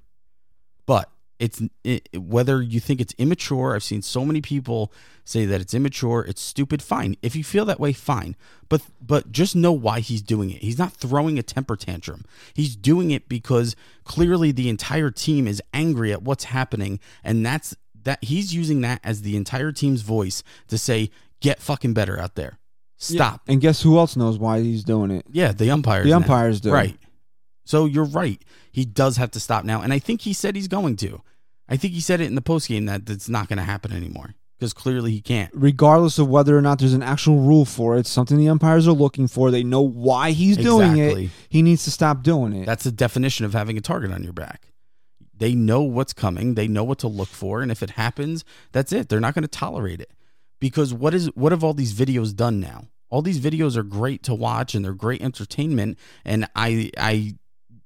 but it's it, whether you think it's immature. I've seen so many people say that it's immature, it's stupid. Fine, if you feel that way, fine. But but just know why he's doing it. He's not throwing a temper tantrum. He's doing it because clearly the entire team is angry at what's happening, and that's that he's using that as the entire team's voice to say, "Get fucking better out there. Stop." and guess who else knows why he's doing it Yeah, the umpires. The now. umpires do. Right. So you're right. He does have to stop now, and I think he said he's going to. I think he said it in the postgame that it's not going to happen anymore because clearly he can't. regardless of whether or not there's an actual rule for it, something the umpires are looking for. They know why he's doing it. He needs to stop doing it. That's the definition of having a target on your back. They know what's coming. They know what to look for, and if it happens, that's it. They're not going to tolerate it because what is what have all these videos done now? All these videos are great to watch and they're great entertainment. And I I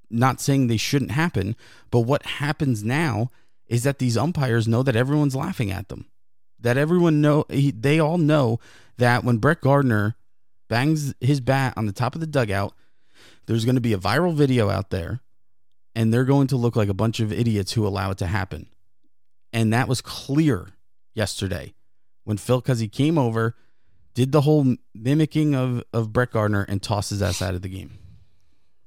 not saying they shouldn't happen, but what happens now is that these umpires know that everyone's laughing at them. That everyone know he, they all know that when Brett Gardner bangs his bat on the top of the dugout, there's going to be a viral video out there and they're going to look like a bunch of idiots who allow it to happen. And that was clear yesterday when Phil Cuzzi came over, did the whole mimicking of, of Brett Gardner and tossed his ass out of the game.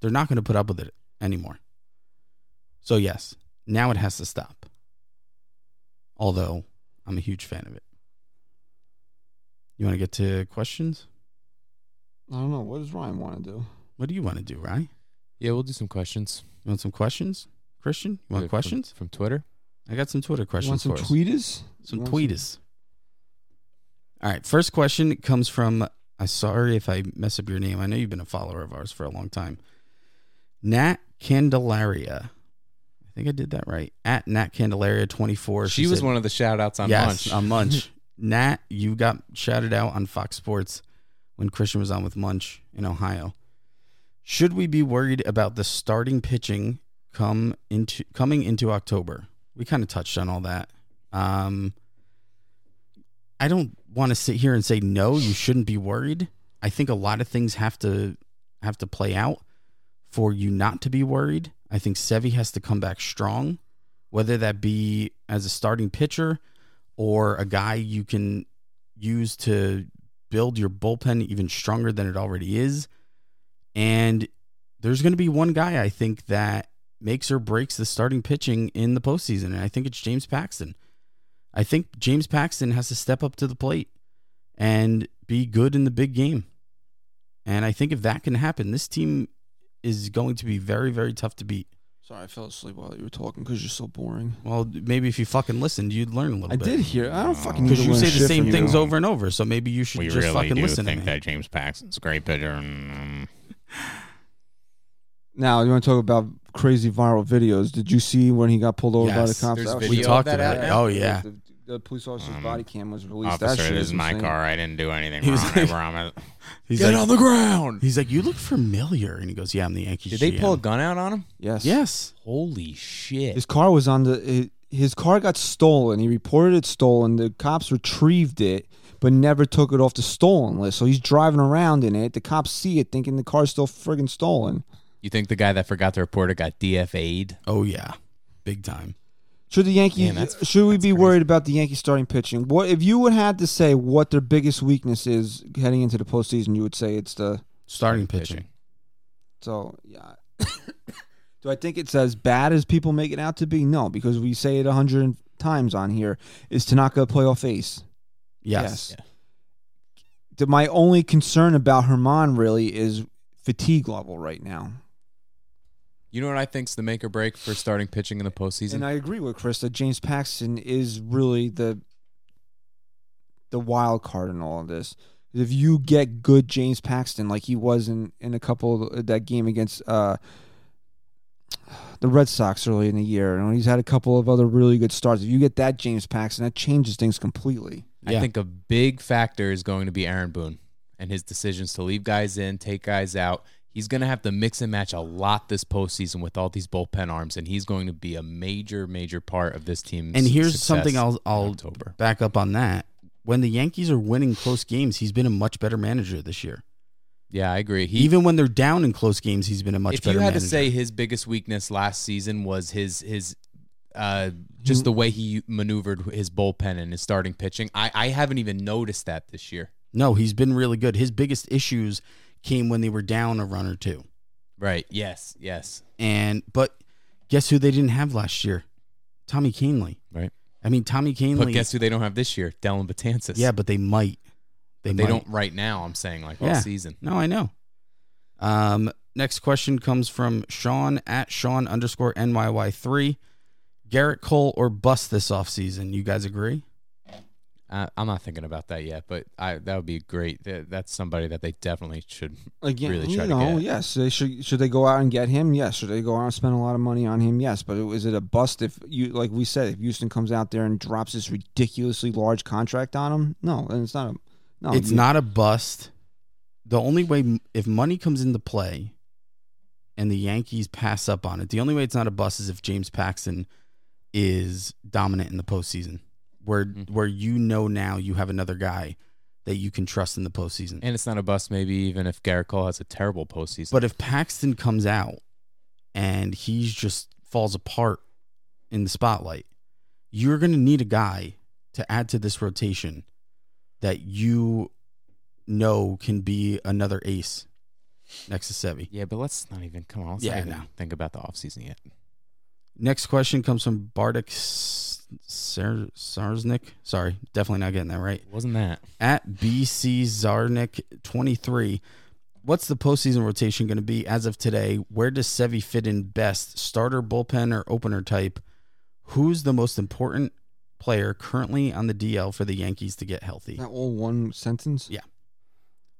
They're not going to put up with it anymore. So, yes, now it has to stop. Although I'm a huge fan of it. You want to get to questions? I don't know. What does Ryan want to do? What do you want to do, Ryan? Yeah, we'll do some questions. You want some questions? Christian, you want Yeah, questions? from, Twitter? I got some Twitter You questions want some for us. tweeters? Some You want tweeters. All right. First question comes from. I'm sorry if I mess up your name. I know you've been a follower of ours for a long time. Nat Candelaria. I think I did that right. At Nat Candelaria 24. She, was said- one of the shout outs on yes, Munch. on Munch. Nat, you got shouted out on Fox Sports when Christian was on with Munch in Ohio. Should we be worried about the starting pitching come into coming into October? We kind of touched on all that. Um, I don't want to sit here and say no, you shouldn't be worried. I think a lot of things have to have to play out for you not to be worried. I think Sevi has to come back strong, whether that be as a starting pitcher or a guy you can use to build your bullpen even stronger than it already is. And there's going to be one guy I think that makes or breaks the starting pitching in the postseason, and I think it's James Paxton. I think James Paxton has to step up to the plate and be good in the big game. And I think if that can happen, this team is going to be very, very tough to beat. Sorry, I fell asleep while you were talking because you're so boring. Well, maybe if you fucking listened, you'd learn a little I bit. did hear. I don't fucking need Because you say the same things over and over, so maybe you should we just really fucking do listen think to me. that James Paxton's a great pitcher. And, um, Now you want to talk about crazy viral videos? Did you see when he got pulled over by the Yes, cops? there's That was- we video talked of that about out it. now? Oh yeah, The, the police officer's Um, body cam was released. that officer, shit this is my insane. car. I didn't do anything He was wrong. I like- promise. he's Get like, on the ground. he's like, you look familiar, and he goes, yeah, I'm the Yankees. Did they pull a gun out on him? Yes. Yes, Holy shit. His car was on the. His, his car got stolen. He reported it stolen. The cops retrieved it, but never took it off the stolen list. So he's driving around in it. The cops see it, thinking the car's still friggin' stolen. You think the guy that forgot to report it got DFA'd? oh yeah, big time. Should the Yankees? Damn, should we be crazy. worried about the Yankees starting pitching? What if you would have to say what their biggest weakness is heading into the postseason? You would say it's the Starting pitching. so yeah. Do I think it's as bad as people make it out to be? No, because we say it a hundred times on here. Is Tanaka a playoff ace? Yes. Yes. The- my only concern about Germán really is fatigue level right now. You know what I think's the make or break for starting pitching in the postseason? And I agree with Chris that James Paxton is really the the wild card in all of this. If you get good James Paxton like he was in, in a couple of that game against uh, the Red Sox early in the year, and he's had a couple of other really good starts. If you get that James Paxton, that changes things completely. I think a big factor is going to be Aaron Boone and his decisions to leave guys in, take guys out. He's going to have to mix and match a lot this postseason with all these bullpen arms, and he's going to be a major, major part of this team. And here's something I'll I'll October. back up on that. When the Yankees are winning close games, he's been a much better manager this year. Yeah, I agree. He, Even when they're down in close games, he's been a much if better If you had manager. to say his biggest weakness last season was his his uh, just the way he maneuvered his bullpen and his starting pitching, I, I haven't even noticed that this year. no, he's been really good. His biggest issues came when they were down a run or two. Right? Yes. Yes. And but guess who they didn't have last year? Tommy Kahnle. Right. I mean, Tommy Kahnle. But guess who they don't have this year? Dellin Betances. yeah, but they might. They, they might. don't right now. I'm saying like all Yeah. season. No, I know. Um, next question comes from Sean at Sean underscore NYY three. Gerrit Cole or bust this offseason. You guys agree? Uh, I'm not thinking about that yet, but I that would be great. That, that's somebody that they definitely should. Again, Really you try to get. yes. They should should they go out and get him? Yes. Should they go out and spend a lot of money on him? Yes. But is it a bust if you like we said if Houston comes out there and drops this ridiculously large contract on him? No, and it's not a no. it's you- not a bust. The only way, if money comes into play and the Yankees pass up on it, the only way it's not a bust is if James Paxton is dominant in the postseason, where Mhm. where you know now you have another guy that you can trust in the postseason. And it's not a bust. Maybe even if Gerrit Cole has a terrible postseason. But if Paxton comes out and he's just falls apart in the spotlight, you're going to need a guy to add to this rotation that you know can be another ace next to Sevi. yeah, but let's not even come on. Let's Yeah, not even know. think about the offseason yet. Next question comes from Bartek S- Sar- Sarsnik. Sorry, definitely not getting that right. Wasn't that? At BC Zarnik 23. What's the postseason rotation going to be as of today? Where does Sevi fit in best? Starter, bullpen, or opener type? Who's the most important player currently on the DL for the Yankees to get healthy? That all one sentence? Yeah.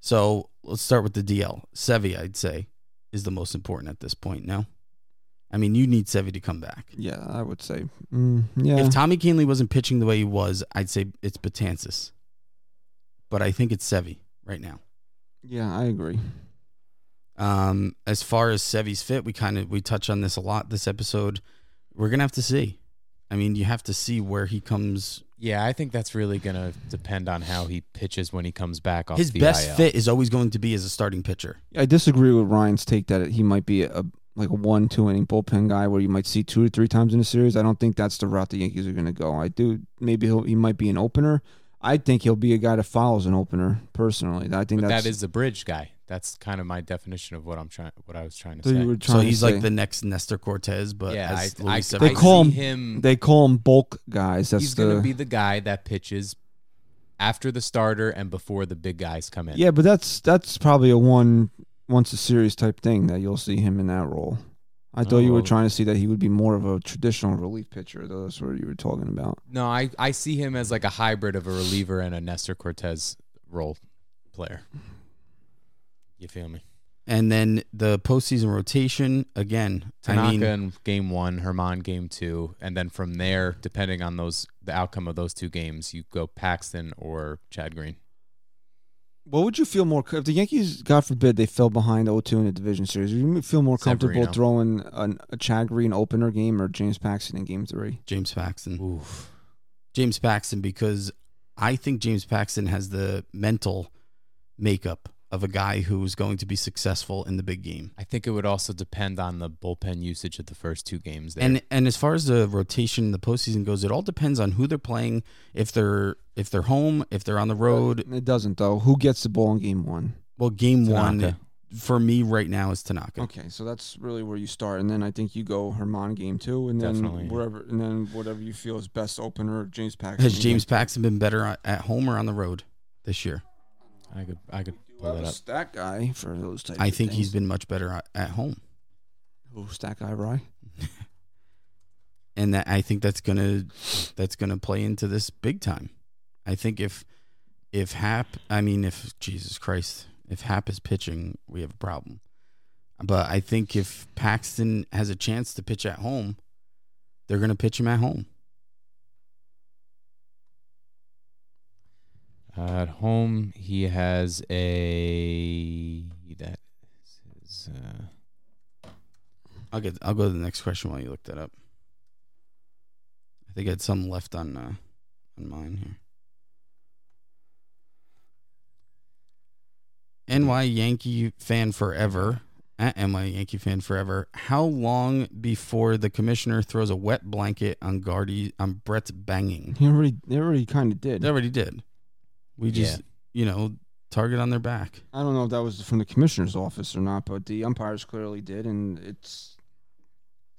So let's start with the DL. Sevy, I'd say, is the most important at this point. No, I mean you need Sevy to come back. Yeah, I would say. Mm, yeah. If Tommy Kahnle wasn't pitching the way he was, I'd say it's Betances. But I think it's Sevy right now. yeah, I agree. Um, as far as Sevy's fit, we kind of we touch on this a lot this episode. We're gonna have to see. I mean, you have to see where he comes. Yeah, I think that's really going to depend on how he pitches when he comes back off His the best IL. fit is always going to be as a starting pitcher. I disagree with Ryan's take that he might be a like a one two inning bullpen guy where you might see two or three times in a series. I don't think that's the route the Yankees are going to go. I do maybe he'll he might be an opener. I think he'll be a guy that follows an opener personally. I think But that's that is the bridge guy. That's kind of my definition of what I'm trying. What I was trying to so say. you were So trying to he's say. like the next Nestor Cortes, but yeah, I, as I, Luis They I Severino. call see him- him. they call him bulk guys. That's he's the going to be the guy that pitches after the starter and before the big guys come in. yeah, but that's that's probably a one once a series type thing that you'll see him in that role. I thought Oh, you were oh. trying to see that he would be more of a traditional relief pitcher. Though that's what you were talking about. No, I, I see him as like a hybrid of a reliever and a Nestor Cortes role player. You feel me? And then the postseason rotation again. Tanaka I mean, in game one, Germán game two, and then from there, depending on those the outcome of those two games, you go Paxton or Chad Green. What would you feel more comfortable if the Yankees, God forbid, they fell behind 0-2 in the division series? Would you feel more comfortable Severino. throwing an, a Chad Green opener game or James Paxton in Game Three? James Paxton. Oof. James Paxton because I think James Paxton has the mental makeup of a guy who's going to be successful in the big game. I think it would also depend on the bullpen usage of the first two games. There. And and as far as the rotation in the postseason goes, it all depends on who they're playing. If they're if they're home, if they're on the road. It doesn't though. Who gets the ball in Game One? Well, game one for me right now is Tanaka. Okay, so that's really where you start, and then I think you go Germán Game Two, and then Definitely. wherever, and then whatever you feel is best opener. James Paxton. Has James Game- Paxton been better at- at home or on the road this year? I could I could You pull that up. stat guy for those types. I of think he's things. been much better at- at home. Who stat guy, Rye? and that I think that's gonna that's gonna play into this big time. I think if if Happ, I mean if Jesus Christ, if Happ is pitching, we have a problem. But I think if Paxton has a chance to pitch at home, they're gonna pitch him at home. At home, he has a that is uh, I'll get I'll go to the next question while you look that up. I think I had some left on uh, on mine here. NY Yankee fan forever at NY Yankee fan forever. How long before the commissioner throws a wet blanket on Gardy on Brett's banging? He already, they already kind of did. They already did. We just you know target on their back. I don't know if that was from the commissioner's office or not, but the umpires clearly did, and it's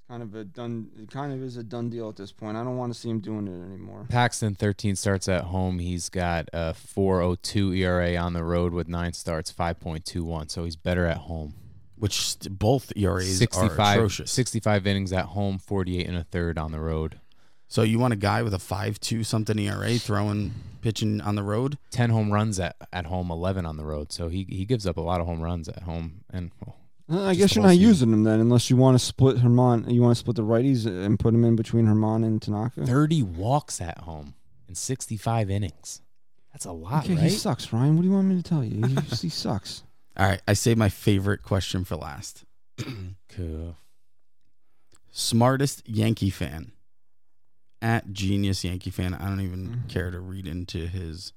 kind of a done. It kind of is a done deal at this point. I don't want to see him doing it anymore. Paxton 13 starts at home. He's got a 4.02 ERA on the road with nine starts, 5.21. So he's better at home. Which both ERAs are 65, atrocious. 65 innings at home, 48 and a third on the road. So you want a guy with a five two something ERA throwing pitching on the road? 10 home runs at, at home, 11 on the road. So he, he gives up a lot of home runs at home. And well, Uh, I guess you're not season. using him then, unless you want to split Germán. You want to split the righties and put him in between Germán and Tanaka. 30 walks at home in 65 innings. That's a lot, okay, he right? sucks, Ryan. What do you want me to tell you? He, he sucks. All right, I saved my favorite question for last. Cool. Smartest Yankee fan at Genius Yankee fan. I don't even Mhm. care to read into his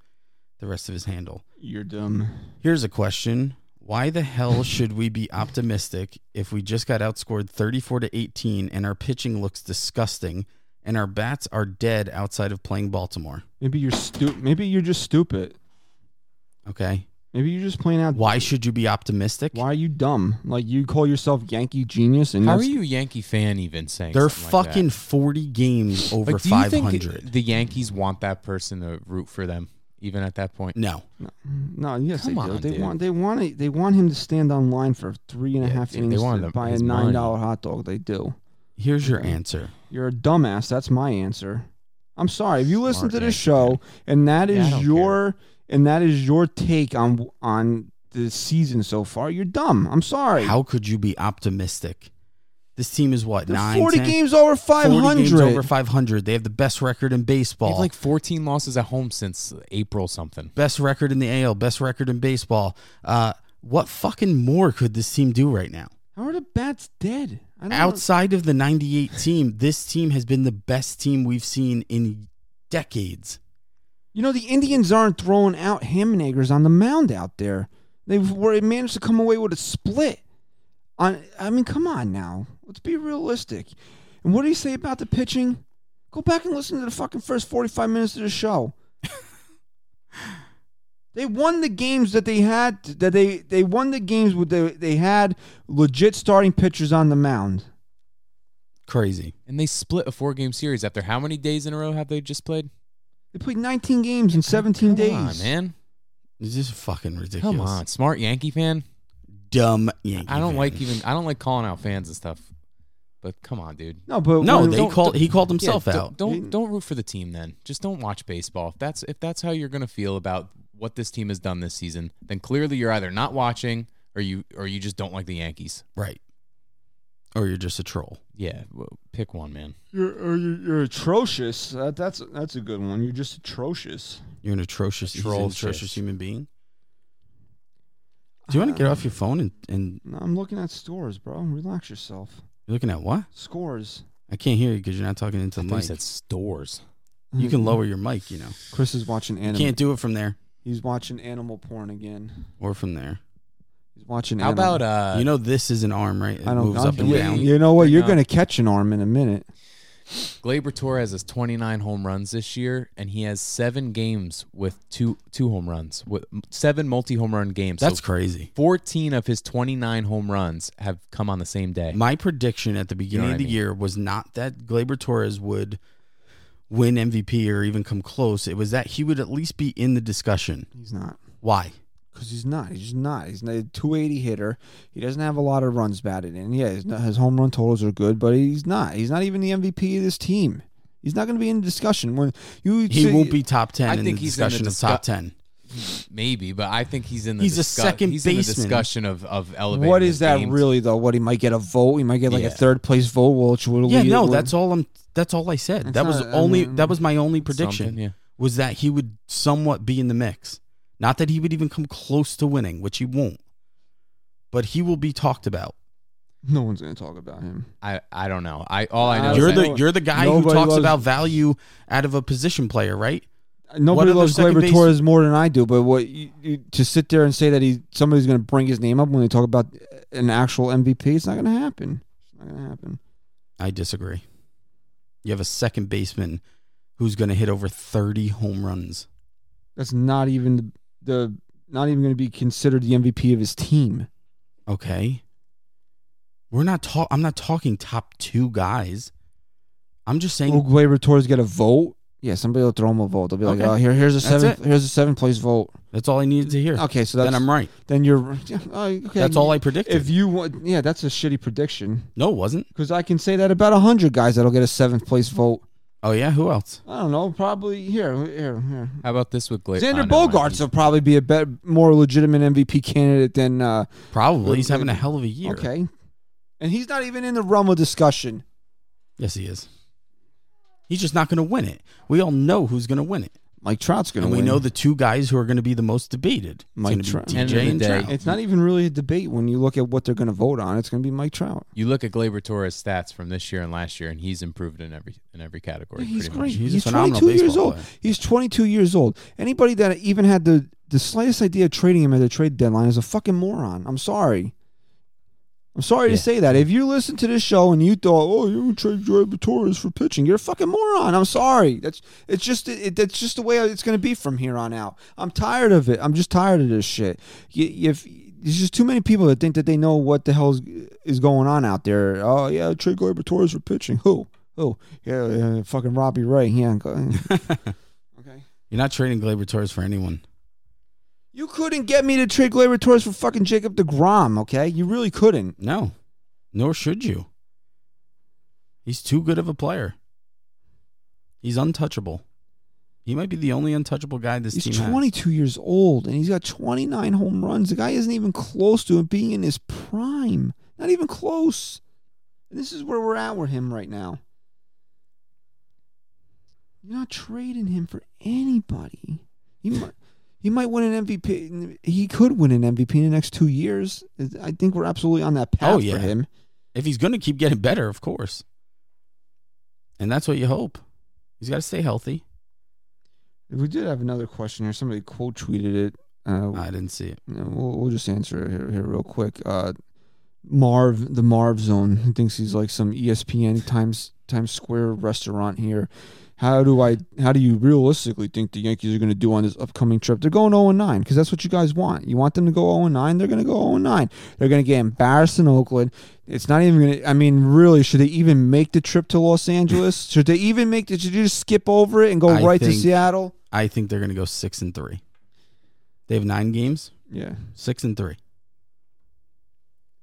the rest of his handle. You're dumb. Here's a question. Why the hell should we be optimistic if we just got outscored 34 to 18 and our pitching looks disgusting and our bats are dead outside of playing Baltimore? Maybe you're stu- Maybe you're just stupid. Okay. Maybe you're just playing out. Why should you be optimistic? Why are you dumb? Like you call yourself Yankee genius, and How are that's- you a Yankee fan even saying They're something like that? fucking 40 games over Like, do you 500. think the Yankees want that person to root for them, even at that point? no. No, yes, Come they do. on, They dude. want they want it, they want him to stand on line for three and a Yeah, half if they innings want to him- buy a his nine dollar hot dog. They do. Here's your answer. You're a dumbass. That's my answer. I'm sorry. If you listen Smart to this Yankee show and that Yeah, I is don't your and that is your take on on the season so far, you're dumb. I'm sorry. How could you be optimistic? This team is what They're nine, 40 10? games over 40 games 500. over 500. They have the best record in They baseball. have like 14 losses at home since April something. best record in the AL, best record in baseball. Uh, what fucking more could this team do right now? How are the bats dead? I don't Outside of the 98 team, this team has been the best team we've seen in decades. You know, the Indians aren't throwing out Hammonagers on the mound out there. They've were managed to come away with a split. On, I mean, come on now. Let's be realistic. And what do you say about the pitching? Go back and listen to the fucking first 45 minutes of the show. they won the games that they had that they they won the games with the, they had legit starting pitchers on the mound. Crazy. And they split a four game series after how many days in a row have they just played? They played 19 games in 17 Come days. on, man. This is fucking ridiculous. Come on. Smart Yankee fan. Dumb Yankee. I don't fan. like even I don't like calling out fans and stuff. But come on, dude. No, but No, when- they don't- called. He called himself Yeah, out. Don't don't, don't root for the team then. Just don't watch baseball. If that's if that's how you're gonna feel about what this team has done this season, then clearly you're either not watching or you or you just don't like the Yankees. Right. Or you're just a troll. Yeah, well, pick one, man. You're or you're, you're atrocious. That, that's that's a good one. You're just atrocious. You're an atrocious, he's an Atrocious. atrocious human being. Do you want to uh, get off your phone and, and No, I'm looking at scores, bro. Relax yourself. you're looking at what? Scores. I can't hear you because you're not talking into I the thought you mic. said stores. You can lower your mic, you know. Chris is watching You animal. can't do it from there He's watching animal porn again. or from there. He's watching. How animal. about uh you know, this is an arm, right? It I don't. moves I'll up and do it. down. You know what? You're up- gonna catch an arm in a minute. Gleyber Torres has 29 home runs this year, and he has seven games with two two home runs, with seven multi home run games. That's so crazy. 14 of his 29 home runs have come on the same day. My prediction at the beginning what of I the mean? year was not that Gleyber Torres would win MVP or even come close. It was that he would at least be in the discussion. He's not. Why? Because he's not. He's not. He's not a 280 hitter. He doesn't have a lot of runs batted in. Yeah, his, his home run totals are good, but he's not. He's not even the MVP of this team. He's not going to be in the discussion when you. He say- won't be top 10 I in think the he's in the discussion of top 10. Maybe, but I think he's in the He's a second he's in the discussion of of elevating. What his that game. really though? What he might get a vote? He might get like Yeah. a third place vote, which would Yeah, lead- no, would- that's all I'm that's all I said. It's that was not- I only mean, that was my only prediction. Yeah. Was that he would somewhat be in the mix. Not that he would even come close to winning, which he won't. But he will be talked about. no one's going to talk about him. I I don't know. I all I know. You're that- the no- you're the guy who talks loves- about value out of a position player, right? Nobody loves second Gleyber base- Torres more than I do, but what you, you, to sit there and say that he somebody's going to bring his name up when they talk about an actual MVP, it's not going to happen. It's not going to happen. I disagree. You have a second baseman who's going to hit over 30 home runs. That's not even the, not even going to be considered the MVP of his team. Okay. We're not talk I'm not talking top 2 guys. I'm just saying Will Gleyber Torres get a vote? Yeah, somebody will throw him a vote. They'll be like, Okay. "Oh, here, here's a That's it. here's a seventh place vote." that's all I needed to hear. Okay, so that's then I'm right. then you're yeah, oh, okay. That's all I predicted. If you want, yeah, that's a shitty prediction no, it wasn't. because I can say that about hundred guys that'll get a seventh place vote. Oh yeah, who else? I don't know, probably here, here, here. How about this with Gleyber? Xander Bogaerts will probably be a bet, more legitimate MVP candidate than uh, Probably. He's having a hell of a year. okay, and he's not even in the realm of discussion. Yes, he is. He's just not going to win it. We all know who's going to win it. Mike Trout's going And to we win. know the two guys who are going to be the most debated. It's Mike gonna Trout. TJ End of the and day, Trout. It's not even really a debate when you look at what they're going to vote on. It's going to be Mike Trout. You look at Gleyber Torres' stats from this year and last year, and he's improved in every in every category. he's pretty great. Much. He's a phenomenal 22 years baseball old. player. He's 22 years old. Anybody that even had the the slightest idea of trading him at the trade deadline is a fucking moron. I'm sorry. I'm sorry Yeah. to say that. If you listen to this show and you thought, "Oh, you would trade Jordan Torres for pitching," you're a fucking moron. I'm sorry. That's it's just it, that's just the way it's going to be from here on out. I'm tired of it. I'm just tired of this shit. You, if there's just too many people that think that they know what the hell is, is going on out there. Oh yeah, trade Gleyber Torres for pitching. Who? Who? Yeah, yeah fucking Robbie Ray. Yeah. okay. You're not trading Gleyber Torres for anyone. You couldn't get me to trade Gleyber Torres for fucking Jacob DeGrom, okay? You really couldn't. No, nor should you. He's too good of a player. He's untouchable. He might be the only untouchable guy this He's team has. 22 years old and he's got 29 home runs. The guy isn't even close to being in his prime. Not even close. And this is where we're at with him right now. You're not trading him for anybody. He might, he might win an MVP. He could win an MVP in the next two years. I think we're absolutely on that path Oh, yeah. for him. If he's going to keep getting better, of course. And that's what you hope. He's got to stay healthy. We did have another question here. Somebody quote tweeted it. Uh, I didn't see it. We'll, we'll just answer it here, here real quick. Uh, Marv, the Marv Zone, he thinks he's like some ESPN Times Times Square restaurant here. How do I? How do you realistically think the Yankees are going to do on this upcoming trip? They're going 0 9 because that's what you guys want. You want them to go 0 9. They're going to go 0 9. They're going to get embarrassed in Oakland. It's not even going to. I mean, really, should they even make the trip to Los Angeles? should they even make? The, should you just skip over it and go I right to Seattle? I think they're going to go six and three. They have nine games, Yeah. six and three.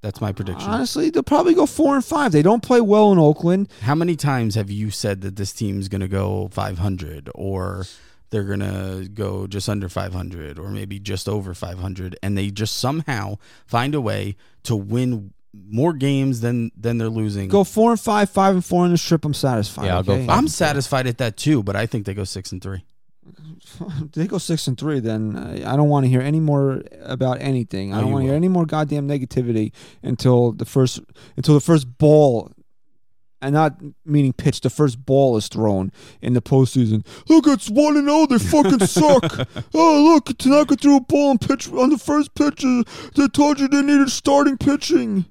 That's my prediction. Honestly, they'll probably go four and five. They don't play well in Oakland. How many times have you said that this team's going to go 500 or they're going to go just under 500 or maybe just over 500 and they just somehow find a way to win more games than than they're losing. Go four and five, five and four on the strip. I'm satisfied. Yeah, I'll go okay? five. I'm satisfied at that too, but I think they go 6 and 3. They go six and three, then uh, I don't want to hear any more about anything. I Oh, don't want to hear any more goddamn negativity until the first until the first ball, and not meaning pitch. The first ball is thrown in the postseason. Look, it's one and zero. They fucking suck. oh, look, Tanaka threw a ball and pitch on the first pitch. uh, They told you they needed starting pitching.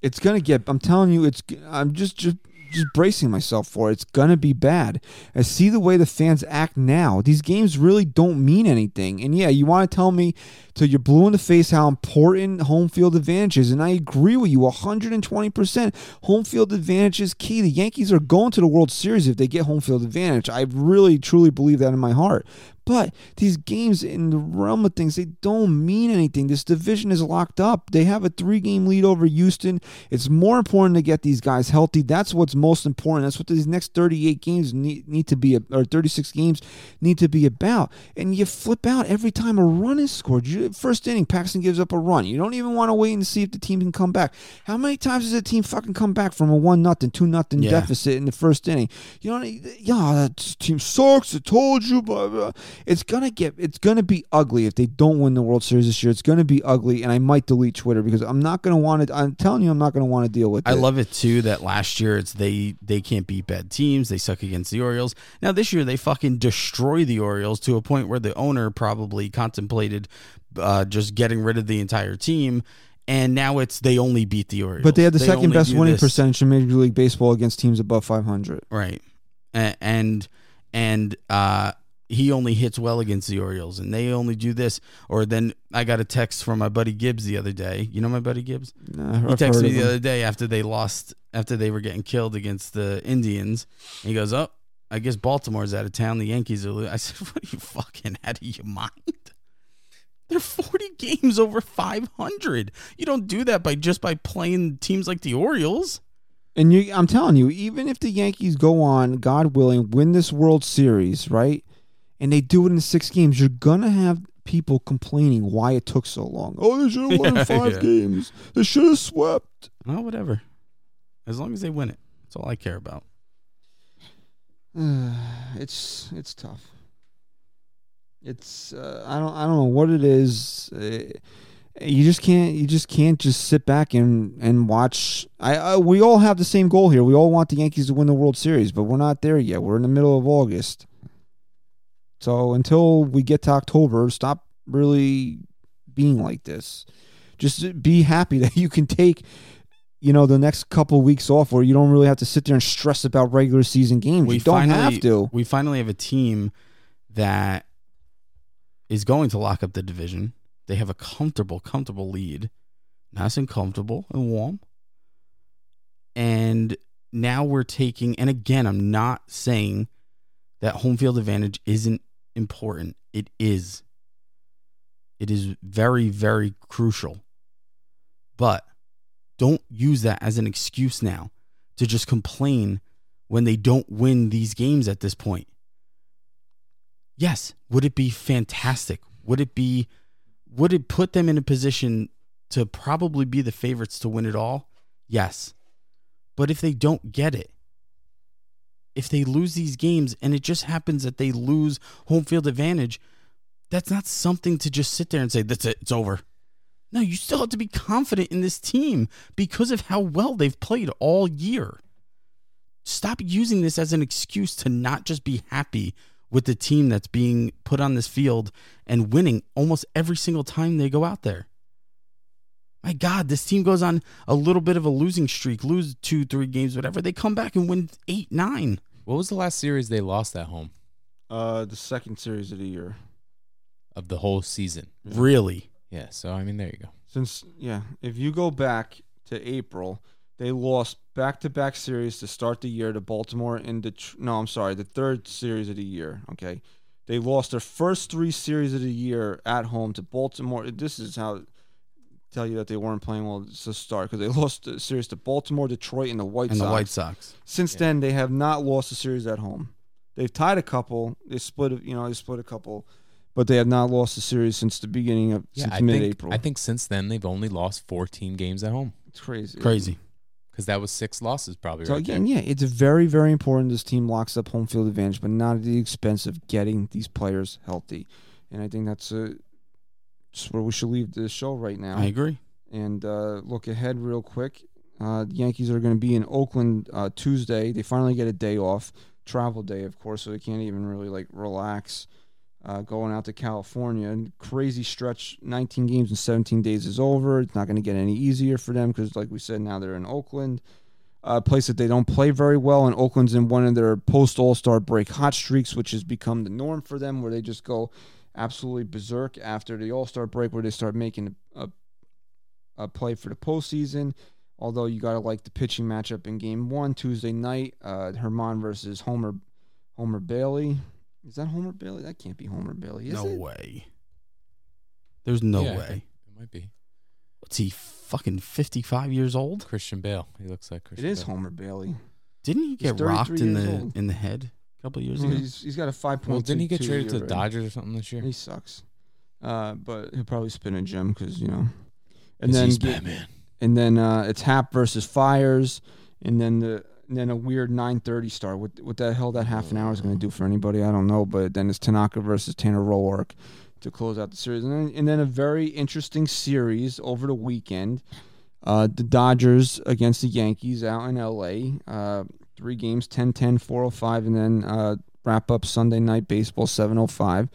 It's gonna get. I'm telling you, it's. I'm just just just bracing myself for it. It's gonna be bad. I see the way the fans act now. These games really don't mean anything. And yeah, you want to tell me till you're blue in the face how important home field advantage is, and I agree with you 120. percent Home field advantage is key. The Yankees are going to the World Series if they get home field advantage. I really truly believe that in my heart. But these games in the realm of things, they don't mean anything. This division is locked up. They have a three game lead over Houston. It's more important to get these guys healthy. That's what's most important. That's what these next 38 games need, need to be, or 36 games need to be about. And you flip out every time a run is scored. You, first inning, Paxton gives up a run. You don't even want to wait and see if the team can come back. How many times has a team fucking come back from a 1 nothing, 2 nothing Yeah. deficit in the first inning? You know, yeah, that team sucks. I told you, blah, blah. It's gonna get, it's gonna be ugly if they don't win the World Series this year. It's gonna be ugly, and I might delete Twitter because I'm not gonna want to. I'm telling you, I'm not gonna want to deal with it. I it. love it too that last year it's they they can't beat bad teams. They suck against the Orioles. Now this year they fucking destroy the Orioles to a point where the owner probably contemplated uh, just getting rid of the entire team. And now it's they only beat the Orioles. But they had the second best winning this- percentage in Major League Baseball against teams above 500. right? And and uh, he only hits well against the Orioles, and they only do this. Or then I got a text from my buddy Gibbs the other day. You know my buddy Gibbs. He texted me the other day after they lost, after they were getting killed against the Indians. And he goes, "Oh, I guess Baltimore's out of town. The Yankees are." Lo-. I said, "What are you fucking out of your mind? They're forty games over five hundred. You don't do that by just by playing teams like the Orioles." And you, I'm telling you, even if the Yankees go on, God willing, win this World Series, right? And they do it in six games, you're gonna have people complaining why it took so long. Oh, they should have won Yeah, five yeah. games. They should have swept. Oh, whatever. As long as they win it, that's all I care about. it's it's tough. It's uh, I don't I don't know what it is. Uh, you just can't you just can't just sit back and and watch. I, I we all have the same goal here. We all want the Yankees to win the World Series, but we're not there yet. We're in the middle of August. So until we get to October, stop really being like this. Just be happy that you can take you know the next couple of weeks off where you don't really have to sit there and stress about regular season games. you don't have to. We finally have a team that is going to lock up the division. They have a comfortable, comfortable lead, nice and comfortable and warm. And now we're taking, and again, I'm not saying that home field advantage isn't important. It is. It is very, very crucial. But Don't use that as an excuse now to just complain when they don't win these games at this point. Yes, would it be fantastic? Would it be would it put them in a position to probably be the favorites to win it all? Yes. But if they don't get it, if they lose these games and it just happens that they lose home field advantage, that's not something to just sit there and say, that's it, it's over. No, you still have to be confident in this team because of how well they've played all year. Stop using this as an excuse to not just be happy with the team that's being put on this field and winning almost every single time they go out there. My God, this team goes on a little bit of a losing streak, lose two, three games, whatever. They come back and win eight, nine. What was the last series they lost at home Uh, the second series of the year. of the whole season? Really? Yeah. So I mean, there you go. Since yeah, if you go back to April, they lost back-to-back series to start the year to Baltimore and Det- no, I'm sorry, the third series of the year. Okay, they lost their first three series of the year at home to Baltimore. This is how tell you that they weren't playing well to start because they lost the series to Baltimore, Detroit, and the White and Sox. the White Sox. Since Yeah. then, they have not lost a series at home. They've tied a couple. They split, you know, they split a couple, but they have not lost a series since the beginning of Yeah, since I mid-April. I think since then they've only lost 14 games at home it's crazy. Crazy. because that was six losses probably. So right again, there. yeah, it's very, very important this team locks up home field advantage, but not at the expense of getting these players healthy. And I think that's uh where we should leave the show right now. I agree. and uh, look ahead real quick. Uh, the Yankees are going to be in Oakland uh, Tuesday. They finally get a day off, travel day, of course, so they can't even really like relax. Uh, going out to California, and crazy stretch. 19 games in 17 days is over. It's not going to get any easier for them because, like we said, now they're in Oakland, a place that they don't play very well. And Oakland's in one of their post All Star break hot streaks, which has become the norm for them, where they just go absolutely berserk after the All Star break, where they start making a, a play for the postseason. Although you gotta like the pitching matchup in Game One Tuesday night, uh, Germán versus Homer, Homer Bailey. Is that Homer Bailey? That can't be Homer Bailey, is no it? way. There's no Yeah, way. It might be What's he fucking 55 years old? Christian Bale. He looks like Christian. It is Bale. Homer Bailey. Didn't he get rocked in the old. in the head a couple of years Well, ago? he's, he's got a five point. Well, didn't he get traded to the Dodgers or something this year? He sucks, uh, but he'll probably spin a gem because you know. And then he's get- Batman. and then uh, it's Happ versus Fiers, and then the and then a weird 9:30 start. What what the hell that half an hour is going to do for anybody? I don't know. But then it's Tanaka versus Tanner Roark to close out the series, and then, and then a very interesting series over the weekend. Uh, the Dodgers against the Yankees out in L.A. Uh, three games, 10-10, 405, and then uh, wrap up Sunday night baseball 705.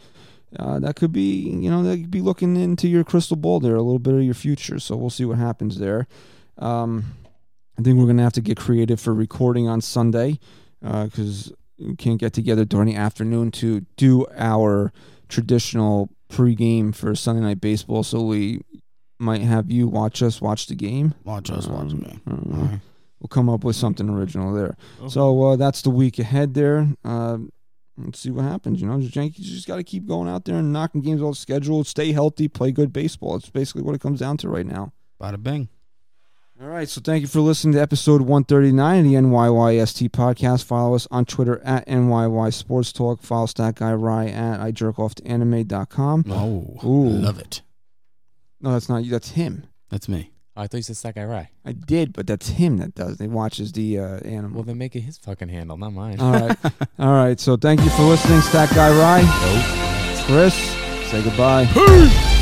Uh, that could be, you know, that could be looking into your crystal ball there, a little bit of your future. So we'll see what happens there. Um, I think we're going to have to get creative for recording on Sunday because we can't get together during the afternoon to do our traditional pregame for Sunday night baseball. So we might have you watch us watch the game. Watch us, watch Um, me. uh, All right. We'll come up with something original there. So uh, that's the week ahead there. Uh, let's see what happens. You know, Yankees just got to keep going out there and knocking games off schedule, stay healthy, play good baseball. It's basically what it comes down to right now. Bada bing. All right, so thank you for listening to episode 139 of the NYYST podcast. Follow us on Twitter at NYY Sports Talk. Follow Stat Guy Rye at I jerk off to anime.com. Oh, Ooh. love it. No, that's not you. That's him. That's me. Oh, I thought you said Stack Guy Rye. I did, but that's him that does. He watches the uh, animal. Well, then make it his fucking handle, not mine. All right. All right. So thank you for listening, Stack Guy Rye. Chris, say goodbye. Peace.